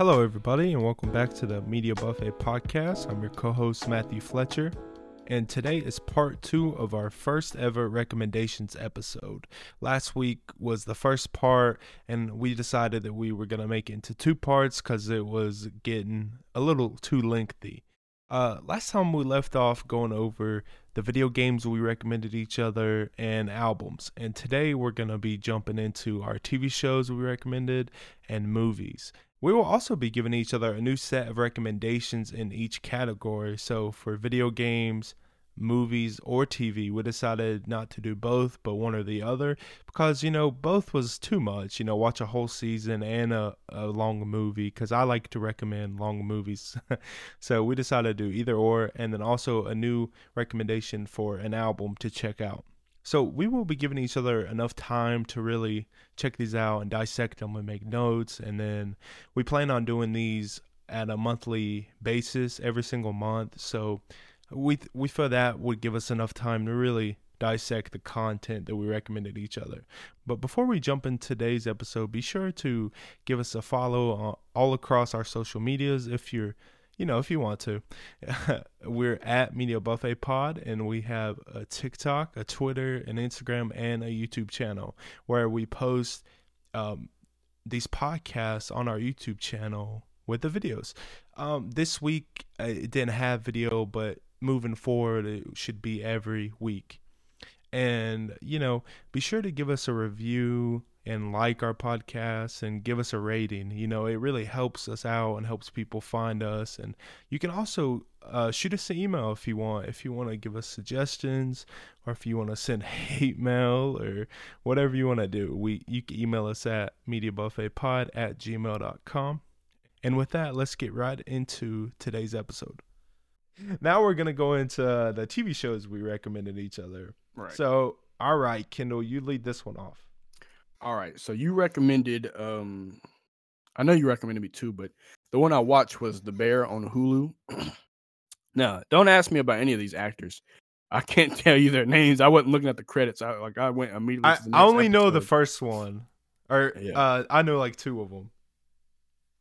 Hello, everybody, and welcome back to the Media Buffet podcast. I'm your co host, Matthew Fletcher, and today is part two of our first ever recommendations episode. Last week was the first part, and we decided that we were going to make it into two parts because it was getting a little too lengthy. Uh, last time we left off going over the video games we recommended each other and albums, and today we're going to be jumping into our TV shows we recommended and movies. We will also be giving each other a new set of recommendations in each category. So, for video games, movies, or TV, we decided not to do both, but one or the other because, you know, both was too much. You know, watch a whole season and a, a long movie because I like to recommend long movies. so, we decided to do either or, and then also a new recommendation for an album to check out. So we will be giving each other enough time to really check these out and dissect them and make notes. And then we plan on doing these at a monthly basis every single month. So we we feel that would give us enough time to really dissect the content that we recommended each other. But before we jump into today's episode, be sure to give us a follow all across our social medias if you're you know, if you want to. We're at Media Buffet Pod, and we have a TikTok, a Twitter, an Instagram, and a YouTube channel where we post um, these podcasts on our YouTube channel with the videos. Um, this week it didn't have video, but moving forward, it should be every week. And you know, be sure to give us a review and like our podcast and give us a rating. You know, it really helps us out and helps people find us. And you can also uh, shoot us an email if you want. If you want to give us suggestions or if you want to send hate mail or whatever you want to do, we you can email us at mediabuffetpod at gmail.com. And with that, let's get right into today's episode. Now we're gonna go into the TV shows we recommended each other. Right. So, all right, Kendall, you lead this one off. All right. So you recommended um I know you recommended me too, but the one I watched was The Bear on Hulu. now, don't ask me about any of these actors. I can't tell you their names. I wasn't looking at the credits. I like I went immediately. I, I only episode. know the first one, or yeah. uh, I know like two of them.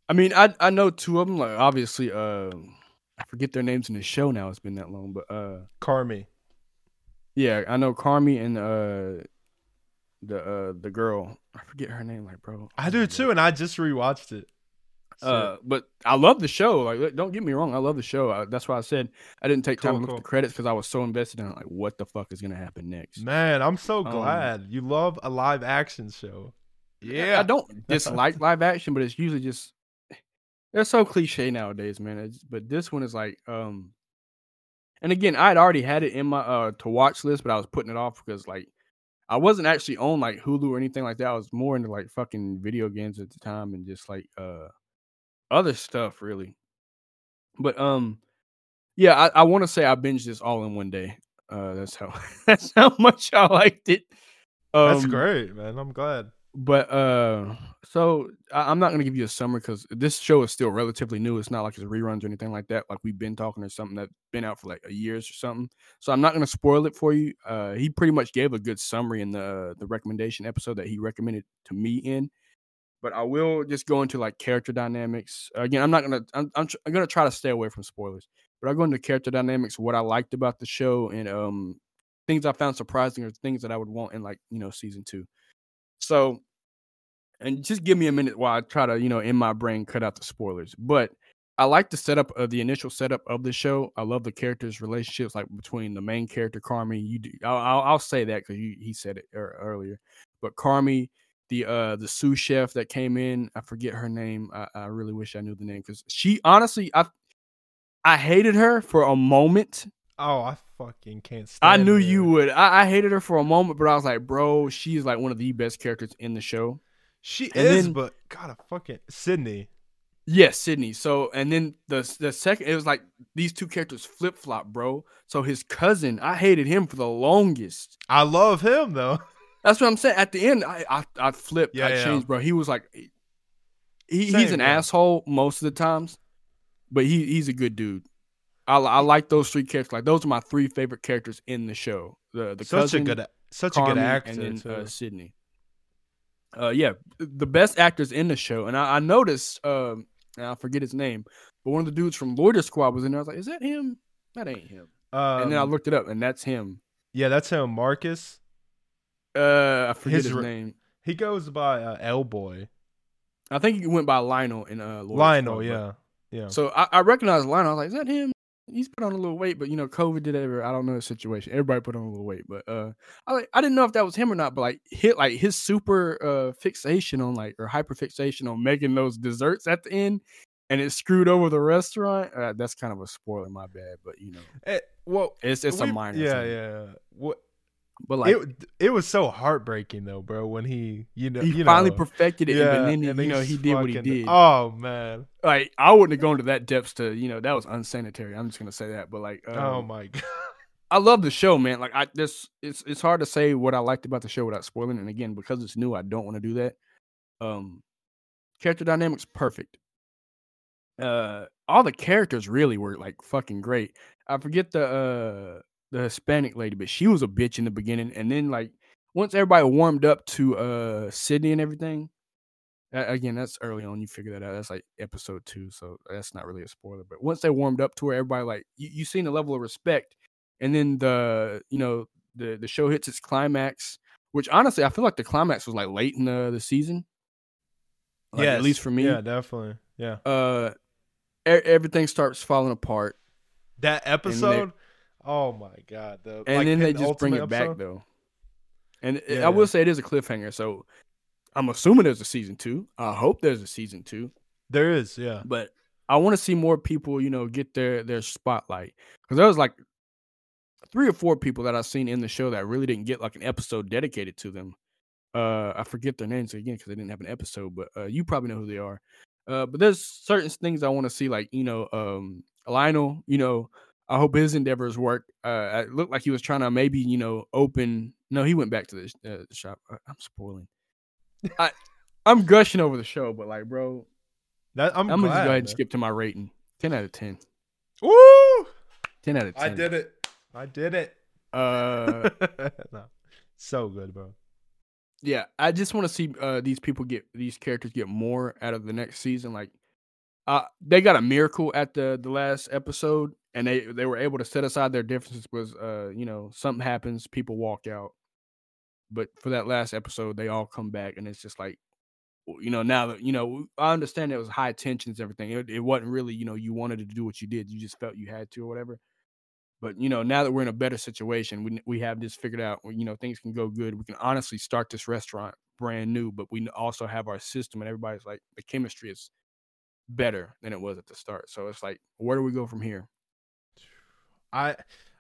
I mean, I I know two of them. Like obviously, uh, I forget their names in the show now. It's been that long, but uh, Carmy. Yeah, I know Carmy and uh the uh the girl. I forget her name, like bro. I do too, and I just rewatched it. So. Uh, but I love the show. Like, don't get me wrong, I love the show. I, that's why I said I didn't take time cool, to look at the credits because I was so invested in like what the fuck is gonna happen next. Man, I'm so um, glad um, you love a live action show. Yeah, I don't dislike live action, but it's usually just they're so cliche nowadays, man. It's, but this one is like, um, and again, I had already had it in my uh to watch list, but I was putting it off because like I wasn't actually on like Hulu or anything like that. I was more into like fucking video games at the time and just like uh other stuff really. But um yeah, I, I want to say I binged this all in one day. Uh that's how that's how much I liked it. Um, that's great, man. I'm glad. But uh, so I, am not gonna give you a summary because this show is still relatively new. It's not like it's reruns or anything like that. Like we've been talking or something that's been out for like a years or something. So I'm not gonna spoil it for you. Uh, he pretty much gave a good summary in the the recommendation episode that he recommended to me in. But I will just go into like character dynamics. Again, I'm not gonna I'm I'm, tr- I'm gonna try to stay away from spoilers. But I'll go into character dynamics, what I liked about the show, and um things I found surprising or things that I would want in like you know season two. So, and just give me a minute while I try to, you know, in my brain cut out the spoilers. But I like the setup of the initial setup of the show. I love the characters' relationships, like between the main character Carmy. You, do, I'll, I'll, say that because he said it earlier. But Carmy, the uh the sous chef that came in, I forget her name. I, I really wish I knew the name because she honestly, I I hated her for a moment Oh, I fucking can't I knew her. you would. I, I, hated her for a moment, but I was like, bro, she's like one of the best characters in the show. She and is, then, but God, I fucking Sydney. Yes, Sydney. So and then the the second it was like these two characters flip flop, bro. So his cousin, I hated him for the longest. I love him though. That's what I'm saying. At the end, I I, I flipped. Yeah, I yeah. changed, bro. He was like, he, Same, he's an bro. asshole most of the times, but he he's a good dude. I, I like those three characters. Like those are my three favorite characters in the show. The the such cousin, a good such Carmy, a good actor and then uh, Sydney. Uh, yeah, the best actors in the show, and I, I noticed um, and I forget his name, but one of the dudes from Loiter Squad was in there. I was like, "Is that him? That ain't him." Um, and then I looked it up, and that's him. yeah, that's him, Marcus. Uh, I forget His his, name. He goes by uh, L Boy. I think he went by Lionel in uh Lionel, Squad, yeah, yeah. So I, I recognized Lionel. I was like, "Is that him?" He's put on a little weight, but you know, COVID did ever. I don't know the situation. Everybody put on a little weight, but uh, I like I didn't know if that was him or not. But like hit like his super uh fixation on like or hyper fixation on making those desserts at the end, and it screwed over the restaurant. Uh, that's kind of a spoiler, my bad. But you know, Eh, well, it's it's a minor. Yeah, thing. yeah. What? But like it it was so heartbreaking though, bro. When he, you know, he you finally know, perfected it, yeah, and then he, and you know he did what he did. Oh man. Like I wouldn't have gone to that depths to you know that was unsanitary. I'm just gonna say that. But like, oh um, my god. I love the show, man. Like I this it's it's hard to say what I liked about the show without spoiling. And again, because it's new, I don't want to do that. Um character dynamics perfect. Uh all the characters really were like fucking great. I forget the uh the Hispanic lady, but she was a bitch in the beginning. And then like once everybody warmed up to uh Sydney and everything, a- again, that's early on. You figure that out. That's like episode two, so that's not really a spoiler. But once they warmed up to her, everybody like you, you seen the level of respect, and then the you know the the show hits its climax. Which honestly, I feel like the climax was like late in the the season. Like, Yes, at least for me. Yeah, definitely. Yeah. Uh, everything starts falling apart, That episode. Oh my god. The and like, then they just bring it ultimate back though. And Yeah, I will say it is a cliffhanger, so I'm assuming there's a season two. I hope there's a season two. There is, yeah. but I want to see more people, you know, get their their spotlight because there was like three or four people that I've seen in the show that really didn't get like an episode dedicated to them. Uh, I forget their names again because they didn't have an episode, but uh, you probably know who they are. Uh, but there's certain things I want to see, like you know, um, Lionel. You know, I hope his endeavors work. Uh, it looked like he was trying to maybe you know open. No, he went back to the uh, shop. I- I'm spoiling. I I'm gushing over the show, but like, bro, That, I'm, I'm, gonna just go ahead and man. skip to my rating. Ten out of ten. Woo! Ten out of ten. I did it. I did it. Uh, no. So good, bro. yeah, I just want to see uh these people get these characters get more out of the next season. Like, uh, they got a miracle at the the last episode, and they they were able to set aside their differences. Was uh, you know, something happens, people walk out, but for that last episode, they all come back, and it's just like. You know, now that you know, I understand it was high tensions, everything. It, it wasn't really, you know, you wanted to do what you did. You just felt you had to, or whatever. But you know, now that we're in a better situation, we we have this figured out. You know, things can go good. We can honestly start this restaurant brand new, but we also have our system, and everybody's like the chemistry is better than it was at the start. So it's like, where do we go from here? I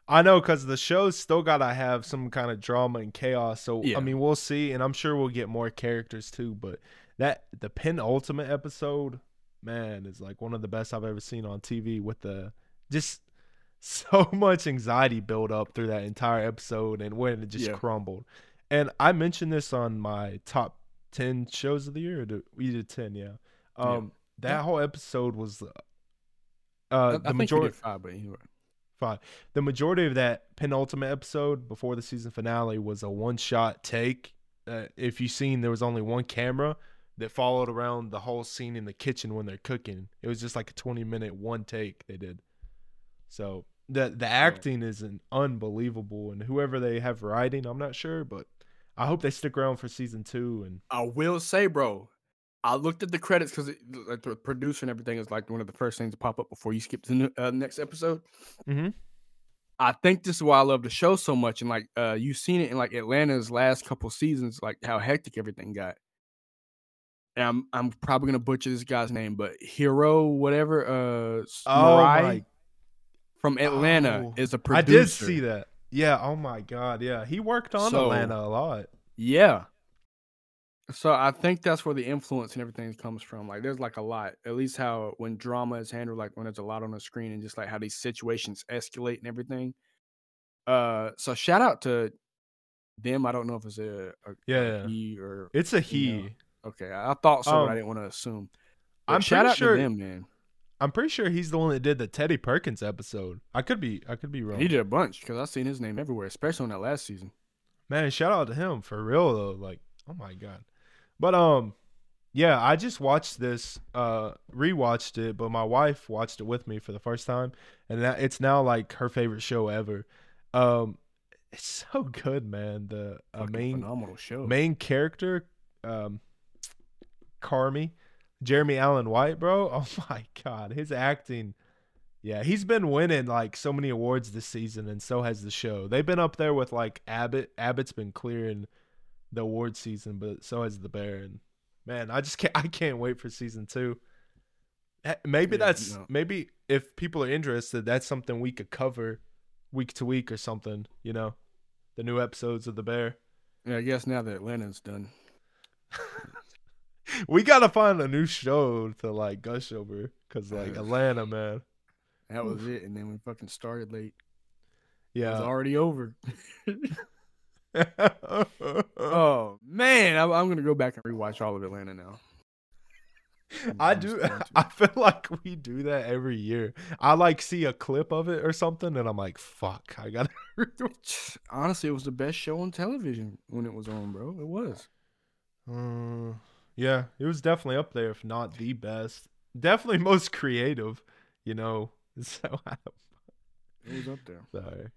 I know because the show's still gotta have some kind of drama and chaos. So Yeah. I mean, we'll see, and I'm sure we'll get more characters too. But that the penultimate episode, man, is like one of the best I've ever seen on TV. With the just so much anxiety built up through that entire episode, and when it just Yeah. crumbled. And I mentioned this on my top ten shows of the year. We did ten, yeah. Yeah. Um, that Yeah. whole episode was. Uh, I, uh, I the we majority five, but anyway. Fine. The majority of that penultimate episode before the season finale was a one shot take. Uh, if you've seen, there was only one camera that followed around the whole scene in the kitchen when they're cooking. It was just like a 20 minute one take they did. So the the acting is an unbelievable, and whoever they have writing, I'm not sure, but I hope they stick around for season two. And I will say, bro, I looked at the credits because like the producer and everything is like one of the first things to pop up before you skip to the uh, next episode. Mhm. I think this is why I love the show so much, and like uh, you've seen it in like Atlanta's last couple seasons, like how hectic everything got. And I'm I'm probably gonna butcher this guy's name, but Hiro whatever uh Oh Murai from Atlanta Oh, is a producer. I did see that. Yeah. Oh my God. Yeah. He worked on So- Atlanta a lot. Yeah. So I think that's where the influence and everything comes from. Like there's like a lot. At least how when drama is handled, like when there's a lot on the screen and just like how these situations escalate and everything. Uh so shout out to them. I don't know if it's a, a, a Yeah. he or It's a You know, he. okay. I I thought so, but I Um, didn't want to assume. But I'm shout pretty out sure. to them, man. I'm pretty sure he's the one that did the Teddy Perkins episode. I could be I could be wrong. He did a bunch because I've seen his name everywhere, especially on that last season. Man, shout out to him for real though. Like, oh my god. But um yeah, I just watched this, uh, rewatched it, but my wife watched it with me for the first time, and that it's now like her favorite show ever. Um, it's so good, man. The uh, main phenomenal show. main character, um, Carmy, Jeremy Allen White, bro. Oh my god, his acting. Yeah, he's been winning like so many awards this season, and so has the show. They've been up there with like Abbott. Abbott's been clearing the award season, but so has the Bear. And man, I just can't. I can't wait for season two. Eh, Maybe Yeah, that's no. maybe if people are interested, that's something we could cover week to week or something. You know, the new episodes of the Bear. yeah, I guess now that Atlanta's done. we gotta find a new show to like gush over because like Atlanta, man. That was it, and then we fucking started late. It was already over. Oh man, I'm, I'm gonna go back and rewatch all of Atlanta now. I'm- I I'm do. just going to. I feel like we do that every year. I like see a clip of it or something, and I'm like, "Fuck, I gotta." Honestly, it was the best show on television when it was on, bro. It was. Uh, yeah, it was definitely up there, if not the best. Definitely most creative. You know. So It was up there. sorry,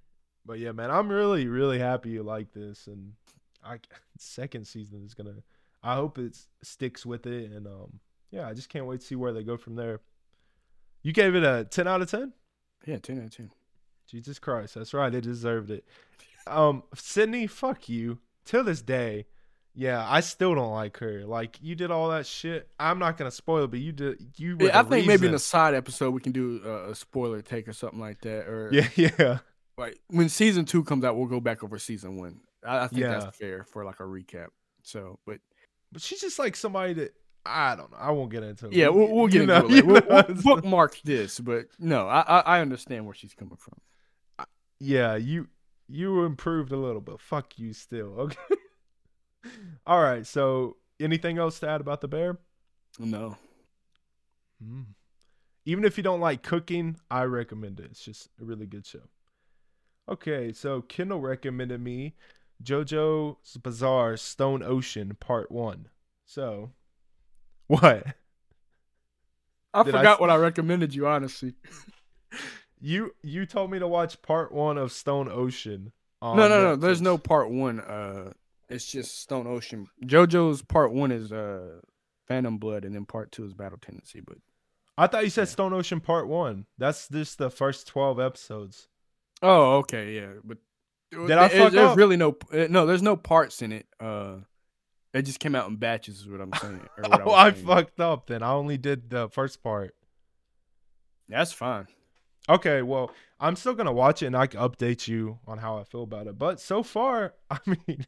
but yeah, man, I'm really, really happy you like this, and I second season is gonna. I hope it sticks with it, and um, yeah, I just can't wait to see where they go from there. You gave it a ten out of ten. Yeah, ten out of ten. Jesus Christ, that's right. It deserved it. Um, Sydney, fuck you. Till this day, yeah, I still don't like her. Like you did all that shit. I'm not gonna spoil, it, but you did. You Yeah, I think maybe in a side episode we can do a, a spoiler take or something like that. Or Yeah, yeah, like when season two comes out, we'll go back over season one. I, I think Yeah. that's fair for like a recap. So, but but she's just like somebody that I don't know. I won't get into. it. yeah, we'll, we'll You get know- into it. Later. We'll, we'll bookmark this, but no, I, I I understand where she's coming from. yeah, you you improved a little, but fuck you still. Okay. all right. So, anything else to add about the bear? No, Mm. Even if you don't like cooking, I recommend it. It's just a really good show. Okay, so Kendall recommended me JoJo's Bizarre Stone Ocean Part 1. So, what? I Did forgot s- what I recommended you. Honestly, You you told me to watch Part 1 of Stone Ocean. on no, no, no. There's no part one. Uh, it's just Stone Ocean. JoJo's part one is uh Phantom Blood, and then part two is Battle Tendency. But I thought you said Yeah. Stone Ocean Part 1. That's just the first 12 episodes. Oh, okay, yeah. But Did I fuck There's up? really no uh, no. There's no parts in it. Uh, it just came out in batches. Is what I'm saying. or what Oh, I saying. fucked up then. I only did the first part. That's fine. Okay, well, I'm still gonna watch it and I can update you on how I feel about it. But so far, I mean,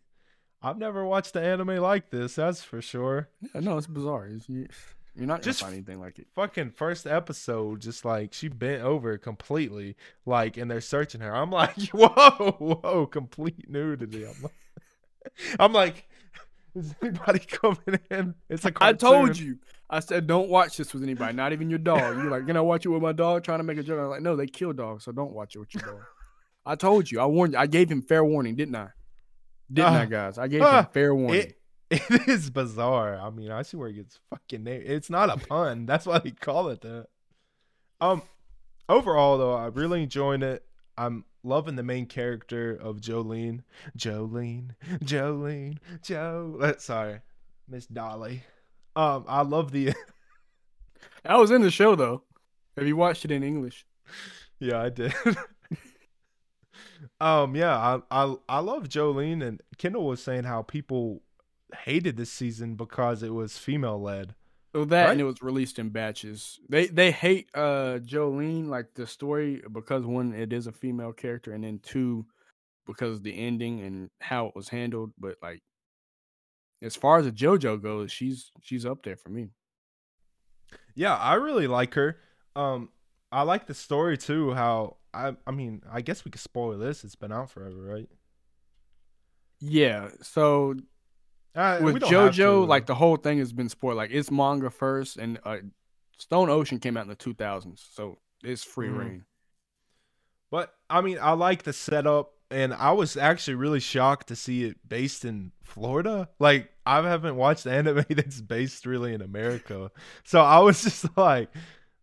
I've never watched an anime like this. That's for sure. Yeah, no, it's bizarre. It's, you're not gonna Just find anything like it. Fucking first episode, just like she bent over completely, like, and they're searching her. I'm like, whoa, whoa, complete nudity. I'm like, I'm like, is anybody coming in? It's a I told you. I said don't watch this with anybody, not even your dog. You're like, can I watch it with my dog? Trying to make a joke. I'm like, no, they kill dogs, so don't watch it with your dog. I told you. I warned you. I gave him fair warning, didn't I? Didn't I, Ah. guys? I gave Ah. him fair warning. It, it is bizarre. I mean, I see where it gets fucking named. It's not a pun. That's why they call it that. Um, overall though, I'm really enjoying it. I'm loving the main character of Jolene. Jolene, Jolene, Joe. uh, Sorry, Miss Dolly. Um, I love the. I was in the show though. Have you watched it in English? yeah, I did. um, yeah, I I I love Jolyne and Kendall was saying how people hated this season because it was female led. So that Right. and it was released in batches. They they hate uh Jolyne like the story because one it is a female character and then two because of the ending and how it was handled. But like as far as the JoJo goes, she's she's up there for me. Yeah, I really like her. Um, I like the story too. How I, I mean, I guess we could spoil this. It's been out forever, right? Yeah. So Uh, with JoJo, like the whole thing has been spoiled. Like it's manga first, and uh, Stone Ocean came out in the 2000s, so it's free Mhm. reign. but I mean, I like the setup and I was actually really shocked to see it based in Florida. Like I haven't watched anime that's based really in America, so I was just like,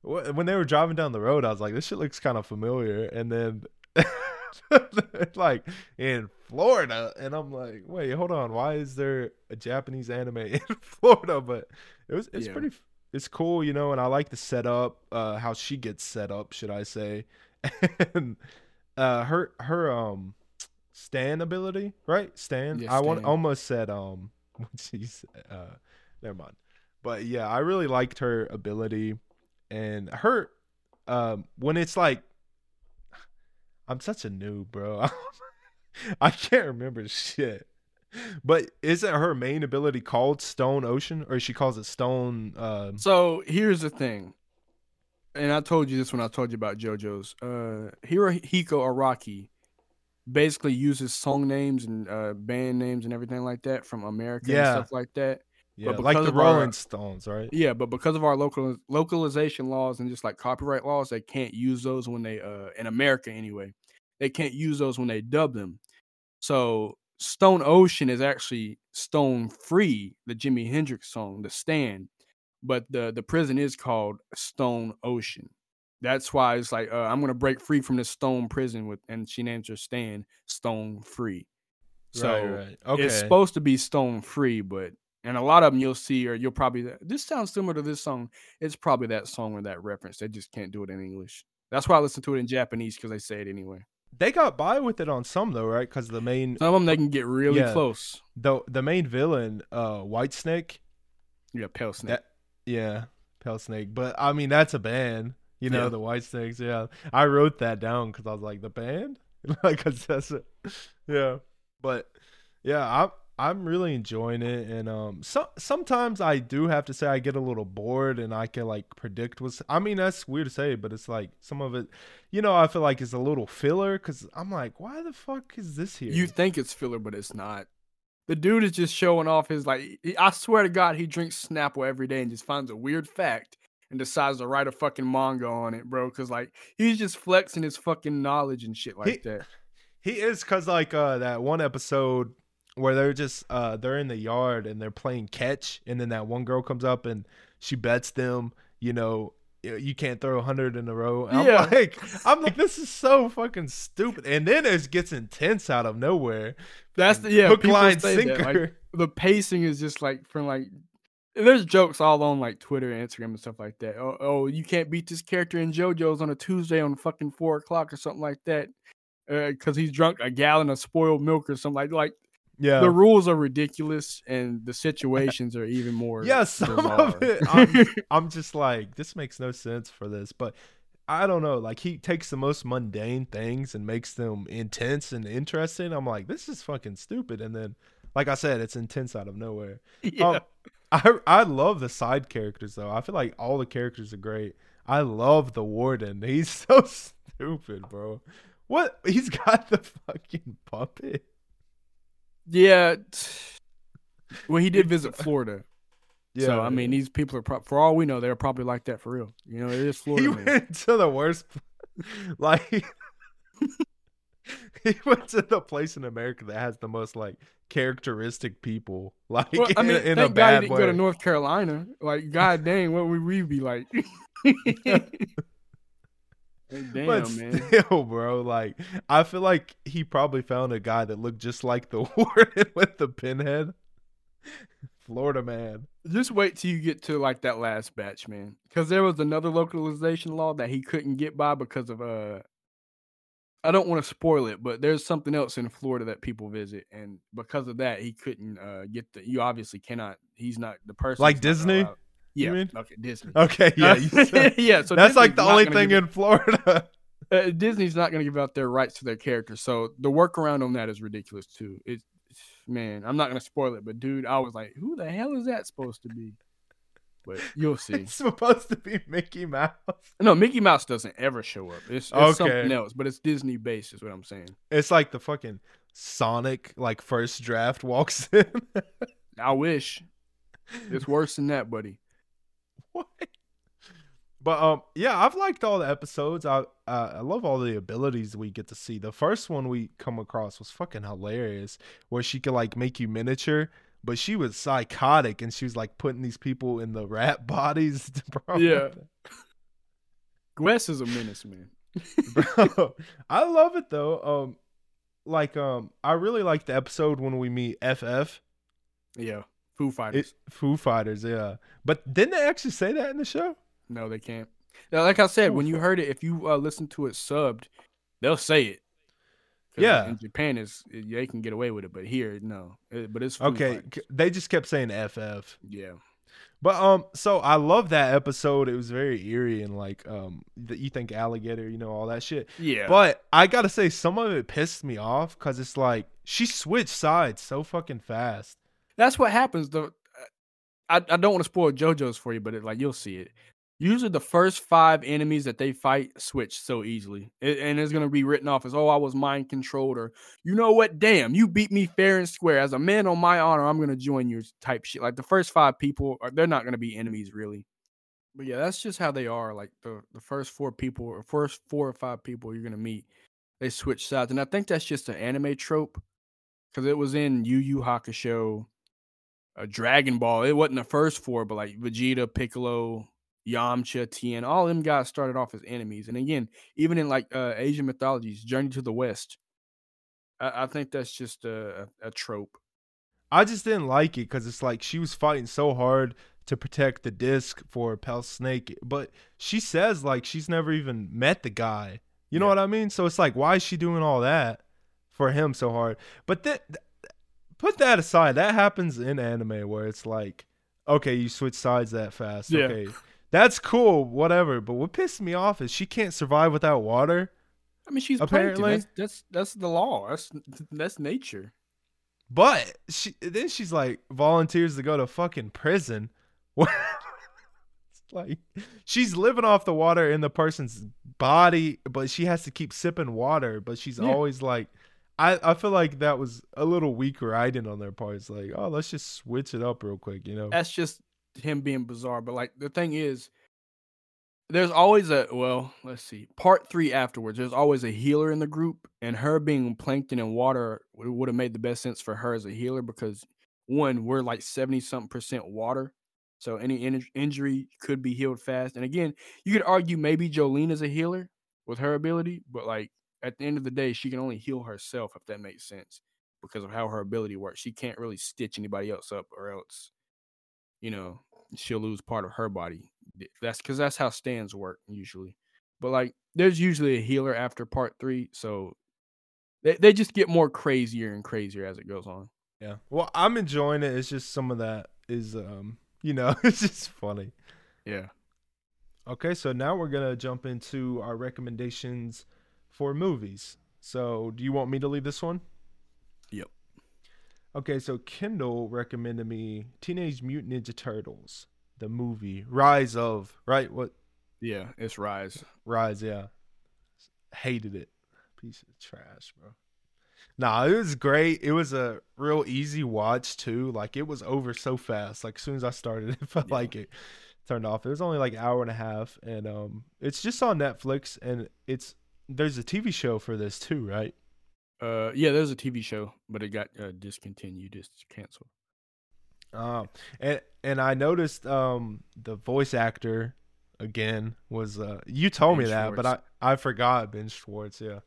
when they were driving down the road, I was like, this shit looks kind of familiar, and then. It's like in Florida, and I'm like, wait, hold on, why is there a Japanese anime in Florida? But it was, it's Yeah. pretty, it's cool, you know, and I like the setup, uh, how she gets set up, should I say, and uh, her her um stand ability, right? Stand. Yeah, I want almost said um, what she said, uh, never mind. But yeah, I really liked her ability, and her um when it's like I'm such a noob, bro. I can't remember shit. But isn't her main ability called Stone Ocean, or she calls it Stone? Um, So here's the thing, and I told you this when I told you about JoJo's. Uh, Hirohiko Araki basically uses song names and uh, band names and everything like that from America Yeah. and stuff like that. yeah, but like the of our- Rolling Stones, right? Yeah, but because of our local localization laws and just like copyright laws, they can't use those when they uh in America anyway. They can't use those when they dub them. So Stone Ocean is actually Stone Free, the Jimi Hendrix song, the stand. But the the prison is called Stone Ocean. That's why it's like uh, I'm gonna break free from this stone prison with, and she names her stand Stone Free. So right, right. Okay. it's supposed to be stone free, but and a lot of them you'll see or you'll probably this sounds similar to this song. It's probably that song or that reference. They just can't do it in English. That's why I listen to it in Japanese because they say it anyway. They got by with it on some though, right? Because the main Some of them they can get really Yeah. close. the the main villain, uh, White Snake. Yeah, pale snake. That yeah, Pale Snake. But I mean, that's a band. You know, Yeah. the White Snakes. Yeah, I wrote that down because I was like, the band, like, cause that's it. Yeah, but yeah, I'm I'm really enjoying it, and um, so, sometimes I do have to say I get a little bored, and I can like predict what's. I mean, that's weird to say, but it's like some of it, you know, I feel like it's a little filler because I'm like, why the fuck is this here? You think it's filler, but it's not. The dude is just showing off his like. he- I swear to God, he drinks Snapple every day and just finds a weird fact and decides to write a fucking manga on it, bro. Because like he's just flexing his fucking knowledge and shit like He- that. He is cause like uh that one episode where they're just uh they're in the yard and they're playing catch and then that one girl comes up and she bets them, you know, you can't throw a hundred in a row. Yeah. I'm like I'm like this is so fucking stupid. And then it gets intense out of nowhere. That's the yeah. Hook people line say like, the pacing is just like from like there's jokes all on like Twitter and Instagram and stuff like that. Oh, oh, you can't beat this character in JoJo's on a Tuesday on fucking four o'clock or something like that. Because he's drunk a gallon of spoiled milk or something like like yeah. the rules are ridiculous and the situations are even more. Yeah, some bizarre. of it. I'm, I'm just like, this makes no sense for this. But I don't know. Like, he takes the most mundane things and makes them intense and interesting. I'm like, this is fucking stupid. And then, like I said, it's intense out of nowhere. yeah. Um, I I love the side characters though. I feel like all the characters are great. I love the warden. He's so stupid, bro. What? He's got the fucking puppet. Yeah. Well, he did visit Florida, Yeah. so I mean, these people are pro- for all we know, they're probably like that for real. You know, it is Florida. he man. went to the worst like he went to the place in america that has the most like characteristic people like Well, I mean, in a thank God bad he didn't way go to North Carolina. Like, god dang, what would we be like? Damn, but man. still bro like i feel like he probably found a guy that looked just like the warden with the pinhead florida man Just wait till you get to like that last batch, man. Because there was another localization law that he couldn't get by because of uh. I don't want to spoil it, but there's something else in Florida that people visit, and because of that, he couldn't uh, get the. You obviously cannot. He's not the person. Like Disney? Yeah. You mean? Okay, Disney. okay yeah said- yeah. So that's like the only thing give- in florida uh, Disney's not going to give out their rights to their characters. So the workaround on that is ridiculous too. It, man, I'm not going to spoil it, but dude, I was like, who the hell is that supposed to be? But you'll see. it's supposed to be mickey mouse No, Mickey Mouse doesn't ever show up. It's, it's Okay. something else, but it's Disney based, is what I'm saying. It's like the fucking Sonic like first draft walks in. I wish it's worse than that, buddy. what? But um, yeah, I've liked all the episodes. I uh, I love all the abilities we get to see. The first one we come across was fucking hilarious, where she could like make you miniature, but she was psychotic and she was like putting these people in the rat bodies. Bro. Yeah. Wes is a menace, man. Bro, I love it though. Um, like um, I really like the episode when we meet FF. Yeah, Foo Fighters. It, Foo Fighters, yeah. But didn't they actually say that in the show? No, they can't. Now, like I said, when you heard it, if you uh, listen to it subbed, they'll say it. Yeah, in Japan is they can get away with it, but here no. It, but it's Foo okay. Fighters. They just kept saying FF. Yeah, But um, so I love that episode. It was very eerie and like um, the, you think alligator, you know, all that shit. yeah. But I gotta say, some of it pissed me off because it's like she switched sides so fucking fast. That's what happens. The I, I don't want to spoil JoJo's for you, but it, like you'll see it. Usually, the first five enemies that they fight switch so easily, It- and it's gonna be written off as "Oh, I was mind controlled," or "You know what? Damn, you beat me fair and square. As a man on my honor, I'm gonna join you." Type shit. Like the first five people, are, they're not gonna be enemies really. But yeah, that's just how they are. Like the the first four people, or first four or five people you're gonna meet, they switch sides, and I think that's just an anime trope because it was in Yu Yu Hakusho, uh, Dragon Ball. It wasn't the first four, but like Vegeta, Piccolo, Yamcha, Tien, all them guys started off as enemies. And again, even in like uh, Asian mythologies, Journey to the West, I, I think that's just a, a, a trope. I just didn't like it because it's like she was fighting so hard to protect the disc for Pale Snake, but she says like she's never even met the guy. You know Yeah. what I mean? So it's like, why is she doing all that for him so hard? But then th- put that aside. That happens in anime where it's like, okay, you switch sides that fast. Yeah. Okay, that's cool, whatever. But what pissed me off is she can't survive without water. I mean, she's Apparently- that's, that's that's the law. That's that's nature. But she then she's like volunteers to go to fucking prison. Like she's living off the water in the person's body, but she has to keep sipping water. But she's Yeah. always like, I I feel like that was a little weak writing on their part. It's like, oh, let's just switch it up real quick, you know? That's just him being bizarre. But like the thing is, there's always a well, let's see, part three afterwards. There's always a healer in the group, and her being plankton and water would have made the best sense for her as a healer because one, we're like seventy something percent water, so any in- injury could be healed fast. And again, you could argue maybe Jolyne is a healer with her ability, but like at the end of the day, she can only heal herself if that makes sense because of how her ability works. She can't really stitch anybody else up, or else you know, she'll lose part of her body. That's because that's how stands work usually. But like, there's usually a healer after part three, so they they just get more crazier and crazier as it goes on. Yeah. Well, I'm enjoying it. It's just some of that is, um, you know, it's just funny. Yeah. Okay, so now we're gonna jump into our recommendations for movies. So, do you want me to lead this one? Yep. Okay, so Kendall recommended me Teenage Mutant Ninja Turtles, the movie Rise of, right? What Yeah, it's Rise. Rise? Yeah, hated it. Piece of trash, bro. Nah, it was great. It was a real easy watch too. Like it was over so fast. Like as soon as I started, it felt Yeah. like it turned off. It was only like an hour and a half, and um, it's just on Netflix, and it's there's a TV show for this too, right? Uh, yeah, there's a TV show, but it got uh, discontinued, it's canceled. Um, and and I noticed um the voice actor again was uh you told me Ben that, but I I forgot Ben Schwartz. Yeah.